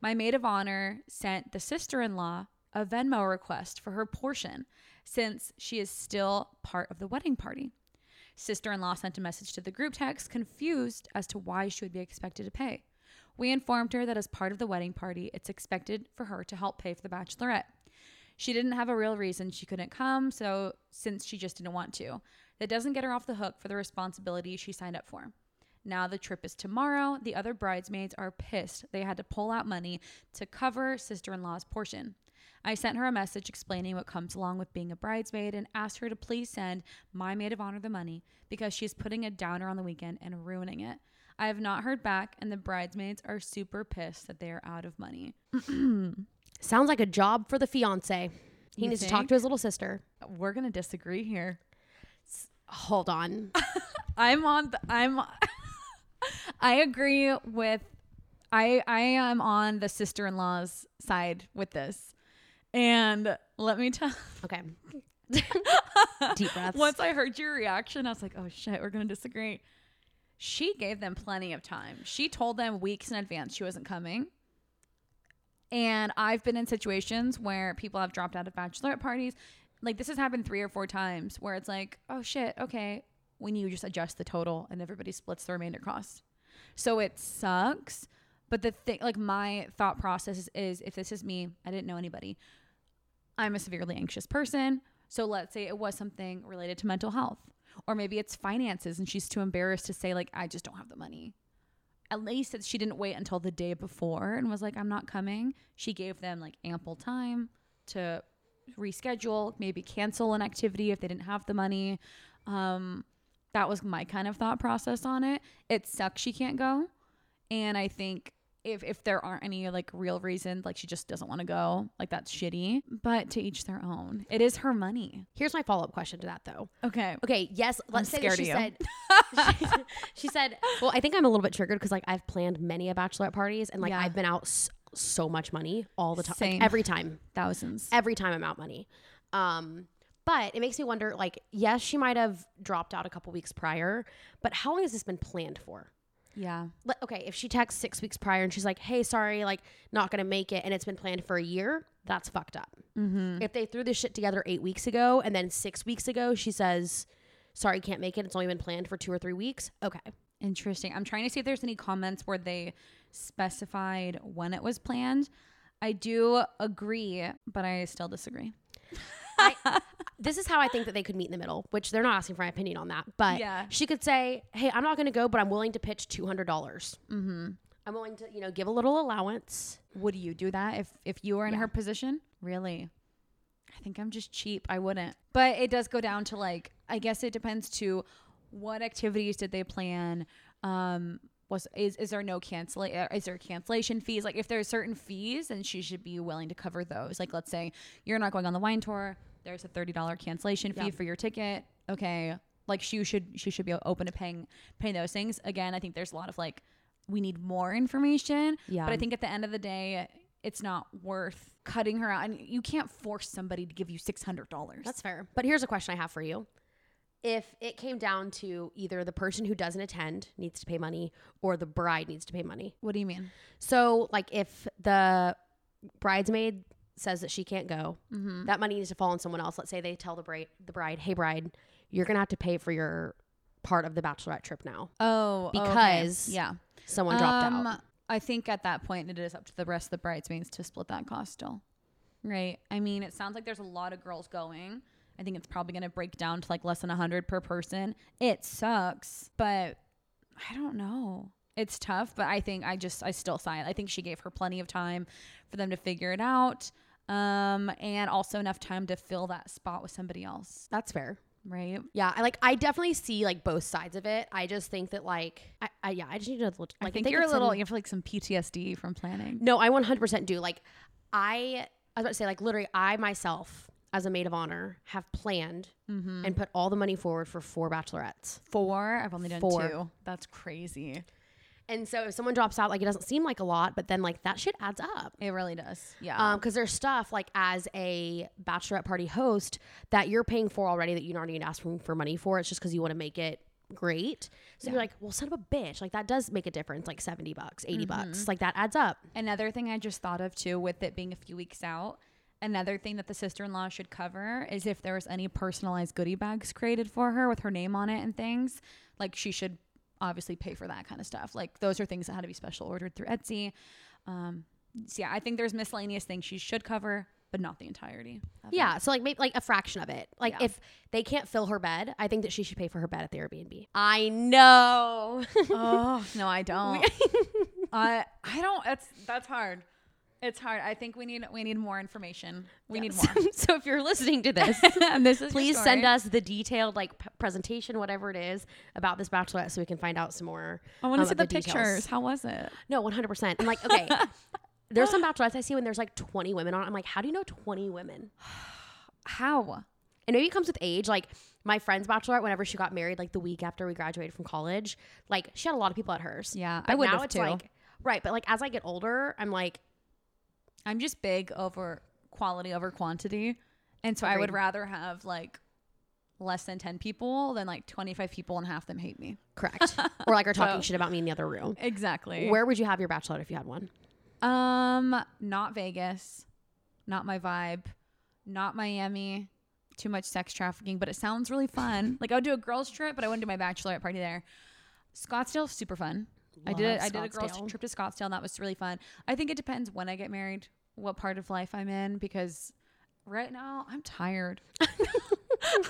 My maid of honor sent the sister-in-law a Venmo request for her portion, since she is still part of the wedding party. Sister in law sent a message to the group text, confused as to why she would be expected to pay. We informed her that as part of the wedding party, it's expected for her to help pay for the bachelorette. She didn't have a real reason she couldn't come, so since she just didn't want to, that doesn't get her off the hook for the responsibility she signed up for. Now the trip is tomorrow. The other bridesmaids are pissed. They had to pull out money to cover sister in law's portion. I sent her a message explaining what comes along with being a bridesmaid and asked her to please send my maid of honor the money because she's putting a downer on the weekend and ruining it. I have not heard back, and the bridesmaids are super pissed that they are out of money. *clears throat* sounds like a job for the fiance. He You needs to talk to his little sister. We're gonna disagree here. Hold on. *laughs* I'm on. The, I'm. *laughs* I agree with. I I am on the sister in law's side with this, and let me tell. *laughs* Okay. Deep breaths. Once I heard your reaction, I was like, "Oh shit, we're gonna disagree." She gave them plenty of time. She told them weeks in advance she wasn't coming. And I've been in situations where people have dropped out of bachelorette parties. Like this has happened three or four times where it's like, oh shit, okay. When you just adjust the total and everybody splits the remainder cost. So it sucks. But the thing, like my thought process is, is if this is me, I didn't know anybody. I'm a severely anxious person. So let's say it was something related to mental health, or maybe it's finances and she's too embarrassed to say, like, I just don't have the money. At least that she didn't wait until the day before and was like, I'm not coming. She gave them like ample time to reschedule, maybe cancel an activity if they didn't have the money. Um, that was my kind of thought process on it. It sucks she can't go. And I think if if there aren't any like real reasons, like she just doesn't want to go, like that's shitty. But to each their own. It is her money. Here's my follow up question to that though. Okay. Okay, yes, let's say that she said *laughs* *laughs* she said, well, I think I'm a little bit triggered because like I've planned many a bachelorette parties and like Yeah. I've been out s- so much money all the time, like, every time, Thousands. every time I'm out money. Um, but it makes me wonder, like, yes, she might have dropped out a couple weeks prior, but how long has this been planned for? Yeah. Like, okay, if she texts six weeks prior and she's like, "Hey, sorry, like, not gonna make it," and it's been planned for a year, that's fucked up. Mm-hmm. If they threw this shit together eight weeks ago and then six weeks ago she says, "Sorry, can't make it," it's only been planned for two or three weeks. Okay, Interesting. I'm trying to see if there's any comments where they specified when it was planned. I do agree, but I still disagree. I, *laughs* this is how I think that they could meet in the middle, which they're not asking for my opinion on that. But Yeah. she could say, "Hey, I'm not going to go, but I'm willing to pitch two hundred dollars. Mm-hmm. I'm willing to, you know, give a little allowance." Would you do that if if you were in Yeah. her position? Really? I think I'm just cheap. I wouldn't. But it does go down to like I guess it depends to what activities did they plan. Um was is is there no cancel is there cancellation fees like if there's certain fees then she should be willing to cover those like let's say you're not going on the wine tour there's a $30 cancellation fee Yeah. for your ticket okay like she should she should be open to paying paying those things again i think there's a lot of like we need more information Yeah. but i think at the end of the day it's not worth cutting her out and you can't force somebody to give you $600 That's fair. But here's a question I have for you. If it came down to either the person who doesn't attend needs to pay money or the bride needs to pay money. what do you mean So, like if the bridesmaid says that she can't go, mm-hmm. that money needs to fall on someone else. Let's say they tell the bride, the bride, "Hey bride, you're going to have to pay for your part of the bachelorette trip now." oh okay. Because yeah Someone dropped Um, out. I think at that point it is up to the rest of the bridesmaids to split that cost still. Right. I mean, it sounds like there's a lot of girls going. I think it's probably going to break down to like less than a 100 per person. It sucks, but I don't know. It's tough, but I think I just I still sign. I think she gave her plenty of time for them to figure it out. Um and also enough time to fill that spot with somebody else, That's fair. right? Yeah, I like I definitely see like both sides of it. I just think that like I, I yeah, I just need to look I like think you're a little you have like some PTSD from planning. No, I 100% do. Like, I, I was about to say, like, literally, I myself, as a maid of honor, have planned Mm-hmm. and put all the money forward for four bachelorettes. Four. I've only done Four. two. That's crazy. And so if someone drops out, like, it doesn't seem like a lot, but then, like, that shit adds up. It really does. Yeah. Um, because there's stuff like as a bachelorette party host that you're paying for already that you're not even asking for money for. It's just because you want to make it great. So you're like, well, son of a bitch, like that does make a difference, like seventy bucks, 80 bucks, like that adds up. Another thing I just thought of too, with it being a few weeks out, another thing that the sister in law should cover is if there was any personalized goodie bags created for her with her name on it and things, like she should obviously pay for that kind of stuff. Like those are things that had to be special ordered through Etsy. Um, so yeah, I think there's miscellaneous things she should cover, but not the entirety. of it. Yeah, so like maybe like a fraction of it. Like Yeah. if they can't fill her bed, I think that she should pay for her bed at the Airbnb. I know. Oh no, I *laughs* don't. I I don't. That's that's hard. It's hard. I think we need we need more information. We need more. *laughs* so if you're listening to this, *laughs* and this is please send us the detailed like p- presentation, whatever it is, about this bachelorette, so we can find out some more. I want to um, see the, details. pictures. How was it? No, 100. percent And like, okay, *laughs* there's some bachelorettes I see when there's like 20 women on. I'm like, how do you know 20 women? *sighs* How? And maybe it comes with age. Like my friend's bachelorette, whenever she got married, like the week after we graduated from college, like she had a lot of people at hers. Yeah, but I would now have it's too. like right. But like as I get older, I'm like, I'm just big over quality over quantity, and so I would rather have like less than ten people than like 25 people and half them hate me. correct, *laughs* or like are talking So- shit about me in the other room. Exactly. Where would you have your bachelorette if you had one? Um, not Vegas, not my vibe, not Miami. Too much sex trafficking, but it sounds really fun. like I would do a girls trip, but I wouldn't do my bachelorette party there. Scottsdale, super fun. I did. A, I did a girls trip to Scottsdale, and that was really fun. I think it depends when I get married, what part of life I'm in, because right now I'm tired. *laughs* I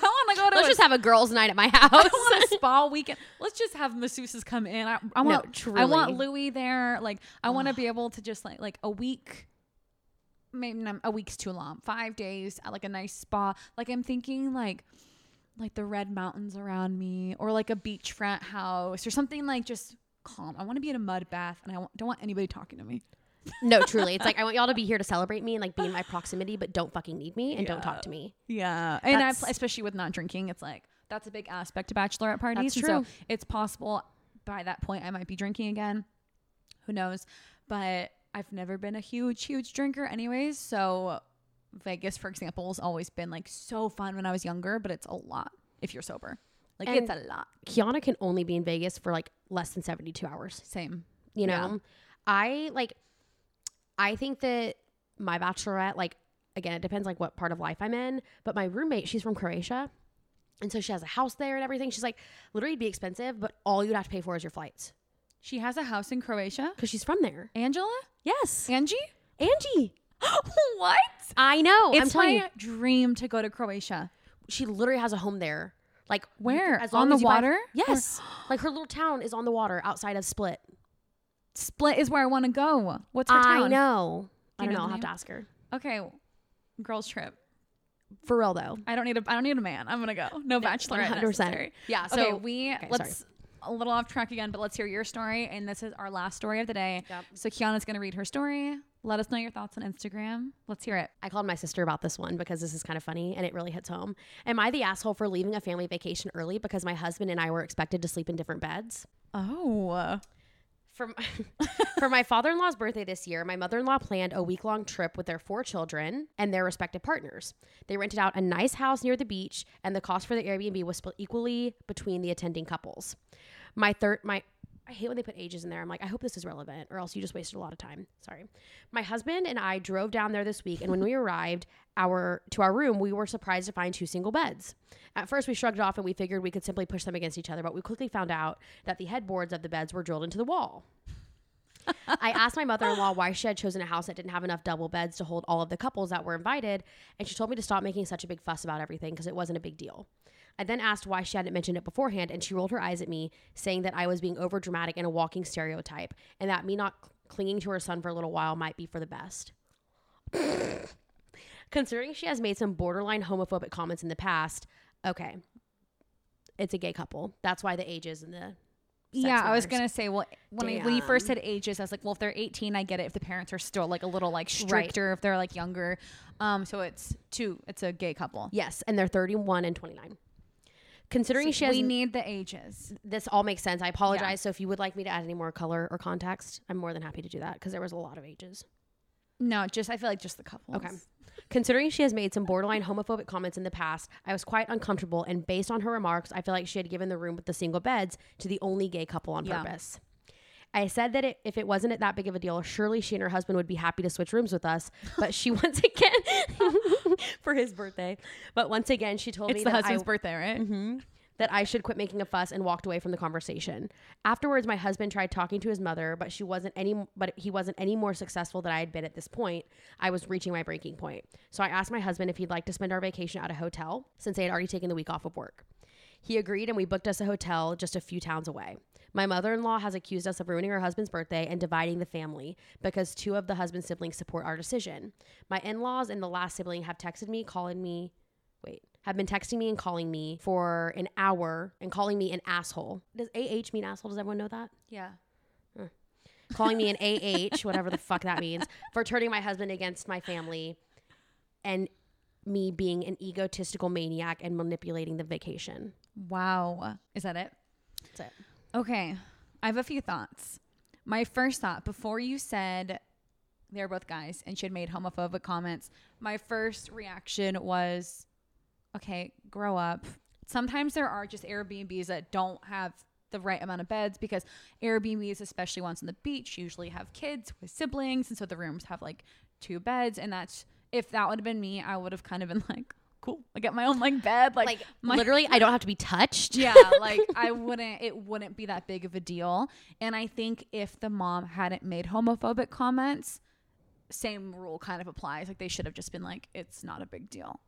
want to go to Let's a just have a girls' night at my house. I want a *laughs* spa weekend. Let's just have masseuses come in. I, I No, want, I want Louis there. Like, I want to be able to just like, like a week. Maybe not, a week's too long. Five days at like a nice spa. Like I'm thinking like, like the red mountains around me, or like a beachfront house, or something like just calm. I want to be in a mud bath, and I don't want anybody talking to me. no, truly, it's *laughs* like I want y'all to be here to celebrate me and like be in my proximity, but don't fucking need me and don't talk to me. Yeah, and I, especially with not drinking, it's like that's a big aspect to bachelorette parties. That's true. So it's possible by that point I might be drinking again. Who knows? But I've never been a huge, huge drinker, anyways. So Vegas, for example, has always been like so fun when I was younger, but it's a lot if you're sober. Like it's a lot. Kiona can only be in Vegas for like less than 72 hours. Same. You know, Yeah. I like, I think that my bachelorette, like, again, it depends like what part of life I'm in, but my roommate, she's from Croatia. And so she has a house there and everything. She's like, literally it'd be expensive, but all you'd have to pay for is your flights She has a house in Croatia. because she's from there. Angela? Yes. Angie? Angie. *gasps* what? I know. I'm It's telling my you, dream to go to Croatia. she literally has a home there. Like Where? as On the you buy- water? *gasps* yes. like her little town is on the water outside of Split. Split is where I want to go. What's her I town? know. I Do you don't know know. I'll have to ask her. Okay, girls trip. For real though. I don't need a I don't need a man. I'm gonna go. No bachelorette 100%. necessary. Yeah, okay, so- we okay, let's a little off track again, but let's hear your story. And this is our last story of the day. Yep. So Kiona's gonna read her story. Let us know your thoughts on Instagram. Let's hear it. I called my sister about this one because this is kind of funny and it really hits home. Am I the asshole for leaving a family vacation early because my husband and I were expected to sleep in different beds? Oh. For my, *laughs* for my father-in-law's birthday this year, my mother-in-law planned a week-long trip with their four children and their respective partners. They rented out a nice house near the beach, and the cost for the Airbnb was split equally between the attending couples. My third, my I hate when they put ages in there. I'm like, I hope this is relevant, or else you just wasted a lot of time. Sorry. My husband and I drove down there this week, and when we arrived our to our room, we were surprised to find two single beds. At first, we shrugged it off and we figured we could simply push them against each other, but we quickly found out that the headboards of the beds were drilled into the wall. *laughs* I asked my mother in law why she had chosen a house that didn't have enough double beds to hold all of the couples that were invited, and she told me to stop making such a big fuss about everything because it wasn't a big deal. I then asked why she hadn't mentioned it beforehand, and she rolled her eyes at me, saying that I was being over dramatic and a walking stereotype, and that me not cl- clinging to her son for a little while might be for the best. *laughs* Considering she has made some borderline homophobic comments in the past, okay, it's a gay couple. That's why the ages and the yeah, I was gonna say, well, when, I, when you first said ages, I was like, well, if they're 18, I get it. If the parents are still like a little like stricter, if they're like younger, um, so it's two, it's a gay couple. Yes, and they're 31 and 29. Considering she has we need the ages. this all makes sense. I apologize. So if you would like me to add any more color or context, I'm more than happy to do that because there was a lot of ages. No, just I feel like just the couples. Okay. Considering she has made some borderline homophobic comments in the past, I was quite uncomfortable and based on her remarks, I feel like she had given the room with the single beds to the only gay couple on Yeah. purpose. I said that it, if it wasn't that big of a deal, surely she and her husband would be happy to switch rooms with us. But she *laughs* once again, *laughs* for his birthday, but once again, she told It's me the that I husband's birthday, right? hmm that I should quit making a fuss and walked away from the conversation. Afterwards, my husband tried talking to his mother, but she wasn't any but he wasn't any more successful than I had been at this point. I was reaching my breaking point. So I asked my husband if he'd like to spend our vacation at a hotel since they had already taken the week off of work. He agreed and we booked us a hotel just a few towns away. My mother in law has accused us of ruining her husband's birthday and dividing the family because two of the husband's siblings support our decision. My in laws and the last sibling have texted me, calling me, wait, have been texting me and calling me for an hour and calling me an asshole. Does AH mean asshole? Does everyone know that? Yeah. calling me an AH, whatever the fuck that means, for turning my husband against my family and me being an egotistical maniac and manipulating the vacation. Wow. Is that it? That's it. Okay. I have a few thoughts. My first thought before you said they're both guys and she had made homophobic comments, my first reaction was okay, grow up. Sometimes there are just Airbnbs that don't have the right amount of beds because Airbnbs, especially ones on the beach, usually have kids with siblings. And so the rooms have like two beds. And that's, if that would have been me, I would have kind of been *laughs* like, cool, I get my own like bed. Like, Like, my, literally, I don't have to be touched. yeah *laughs* like i wouldn't it wouldn't be that big of a deal and i think if the mom hadn't made homophobic comments same rule kind of applies like they should have just been like it's not a big deal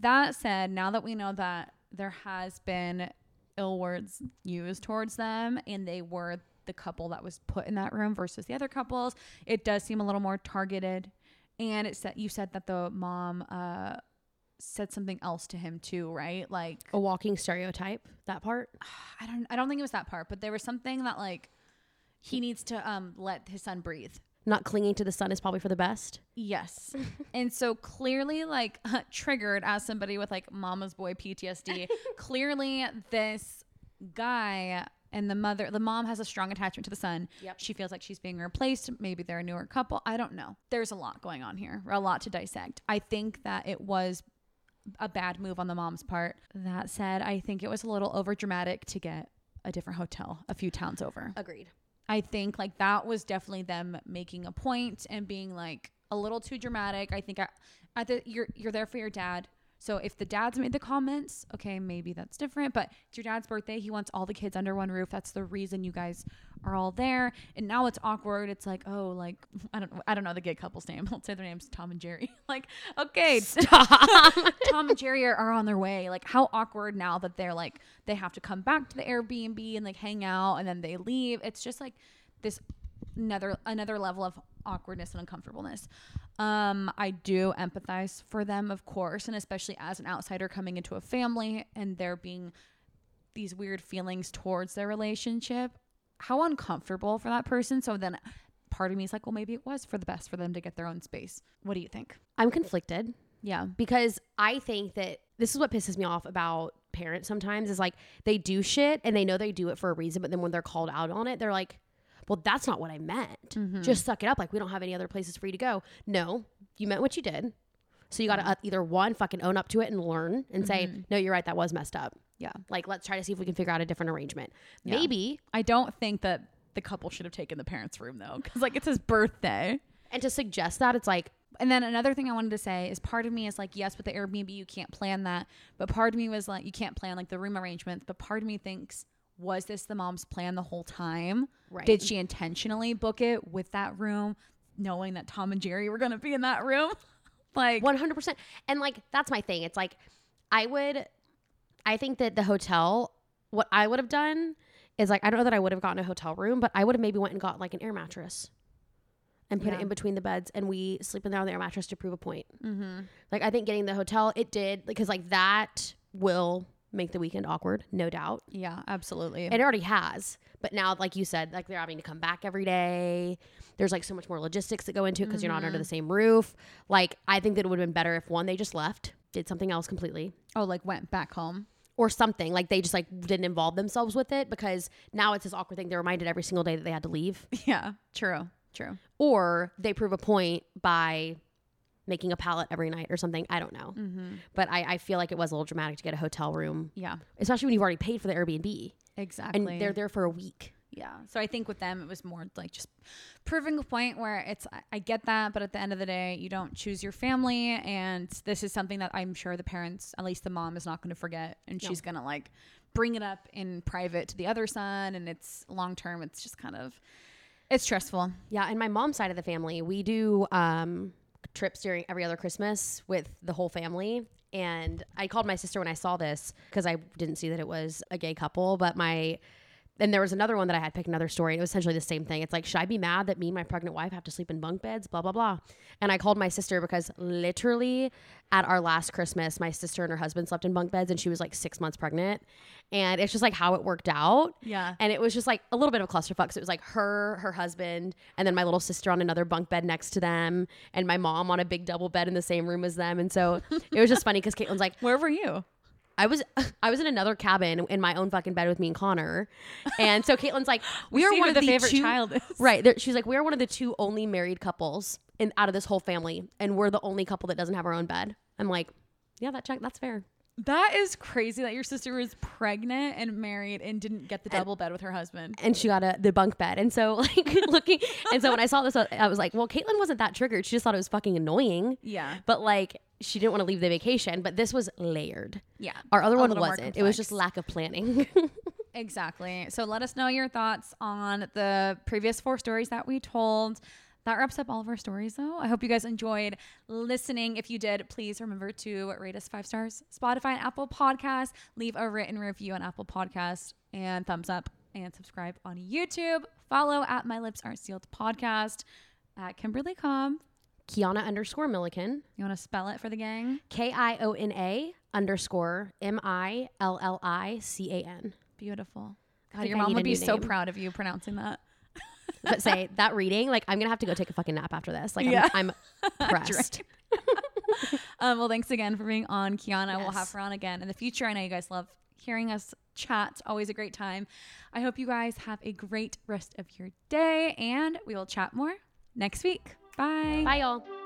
that said now that we know that there has been ill words used towards them and they were the couple that was put in that room versus the other couples it does seem a little more targeted and it said you said that the mom uh said something else to him too right like A walking stereotype, that part. *sighs* I don't I don't think it was that part, but there was something that like he needs to um let his son breathe. Not clinging to the sun is probably for the best. Yes. *laughs* and so clearly like *laughs* triggered as somebody with like mama's boy PTSD, *laughs* clearly this guy and the mother the mom has a strong attachment to the son. Yep. She feels like she's being replaced. Maybe they're a newer couple. I don't know. There's a lot going on here. A lot to dissect. I think that it was a bad move on the mom's part. That said, I think it was a little over dramatic to get a different hotel a few towns over. Agreed. I think like that was definitely them making a point and being like a little too dramatic. I think I, I th- you're you're there for your dad. So if the dad's made the comments, okay, maybe that's different. But it's your dad's birthday. He wants all the kids under one roof. That's the reason you guys are all there, and now it's awkward. It's like, oh, like *laughs* I don't, I don't know the gay couple's name. *laughs* Let's say their name's Tom and Jerry. *laughs* like, okay, Tom and Jerry are, are on their way. Like, how awkward now that they're like they have to come back to the Airbnb and like hang out, and then they leave. It's just like this another another level of awkwardness and uncomfortableness. Um, I do empathize for them, of course, and especially as an outsider coming into a family and there being these weird feelings towards their relationship. How uncomfortable for that person. So then part of me is like, well, maybe it was for the best for them to get their own space. What do you think? I'm conflicted Yeah. because I think that this is what pisses me off about parents sometimes is like they do shit and they know they do it for a reason, but then when they're called out on it, they're like, well, that's not what I meant. Just suck it up. Like, we don't have any other places for you to go. No, you meant what you did. So you got to uh, either one, fucking own up to it and learn and say, no, you're right. That was messed up. Yeah. Like, let's try to see if we can figure out a different arrangement. Yeah. Maybe. I don't think that the couple should have taken the parents' room though, because like it's his birthday. And to suggest that, it's like, And then another thing I wanted to say is part of me is like, yes, with the Airbnb, you can't plan that. But part of me was like, you can't plan like the room arrangements. But part of me thinks, was this the mom's plan the whole time? Right. Did she intentionally book it with that room, knowing that Tom and Jerry were going to be in that room? *laughs* like, 100%. And like, that's my thing. It's like, I would, I think that the hotel, what I would have done is like, I don't know that I would have gotten a hotel room, but I would have maybe went and got like an air mattress and put Yeah. it in between the beds and we sleep in there on the air mattress to prove a point. mm-hmm. Like, I think getting the hotel, it did, because like that will make the weekend awkward, no doubt. yeah, absolutely. It already has. But now, like you said, like they're having to come back every day. There's like so much more logistics that go into it because you're not under the same roof. Like, I think that it would have been better if one, they just left, did something else completely, oh, like went back home. Or something. Like they just like didn't involve themselves with it because now it's this awkward thing. They're reminded every single day that they had to leave. *laughs* Yeah, true, true. Or they prove a point by making a pallet every night or something. I don't know. Mm-hmm. But I, I feel like it was a little dramatic to get a hotel room, Yeah, especially when you've already paid for the Airbnb exactly. and they're there for a week. Yeah. So I think with them, it was more like just proving a point where it's, I, I get that, but at the end of the day, you don't choose your family. And this is something that I'm sure the parents, at least the mom, is not going to forget. And she's going to like bring it up in private to the other son. And it's long term, it's just kind of, it's stressful. Yeah, and my mom's side of the family, we do um, trips during every other Christmas with the whole family. And I called my sister when I saw this because I didn't see that it was a gay couple. But my, and there was another one that I had picked another story. And it was essentially the same thing. It's like, should I be mad that me and my pregnant wife have to sleep in bunk beds? Blah, blah, blah. And I called my sister because literally at our last Christmas, my sister and her husband slept in bunk beds and she was like six months pregnant. And it's just like how it worked out. Yeah. And it was just like a little bit of a So it was like her, her husband, and then my little sister on another bunk bed next to them, and my mom on a big double bed in the same room as them. And so it was just funny because Caitlin's like, *laughs* Where were you? I was *laughs* I was in another cabin in my own fucking bed with me and Connor. And so Caitlin's like, *laughs* we are one of the favorite two, child is. *laughs* Right. There, she's like, we are one of the two only married couples in out of this whole family. And we're the only couple that doesn't have our own bed. I'm like, yeah, that check that's fair. That is crazy that your sister was pregnant and married and didn't get the double bed with her husband. and she got a the bunk bed. And so like looking and so when I saw this I was like, well, Caitlin wasn't that triggered. She just thought it was fucking annoying. Yeah. But like she didn't want to leave the vacation, but this was layered. Yeah. Our other one wasn't. It was just lack of planning. *laughs* *laughs* Exactly. So let us know your thoughts on the previous four stories that we told. That wraps up all of our stories, though. I hope you guys enjoyed listening. If you did, please remember to rate us five stars, Spotify and Apple Podcasts. Leave a written review on Apple Podcasts and thumbs up and subscribe on YouTube. Follow at My Lips Aren't Sealed podcast at Kimberly Cobb. Kiona underscore Millican. You want to spell it for the gang? K I O N A underscore M I L L I C A N. Beautiful. God, your I mom would be so name. proud of you pronouncing that. *laughs* But say that reading, like I'm gonna have to go take a fucking nap after this. Like Yeah. I'm, I'm *laughs* pressed. *laughs* Um, well, thanks again for being on, Kiona. We'll have her on again in the future. I know you guys love hearing us chat. It's always a great time. I hope you guys have a great rest of your day, and we will chat more next week. Bye. Bye y'all.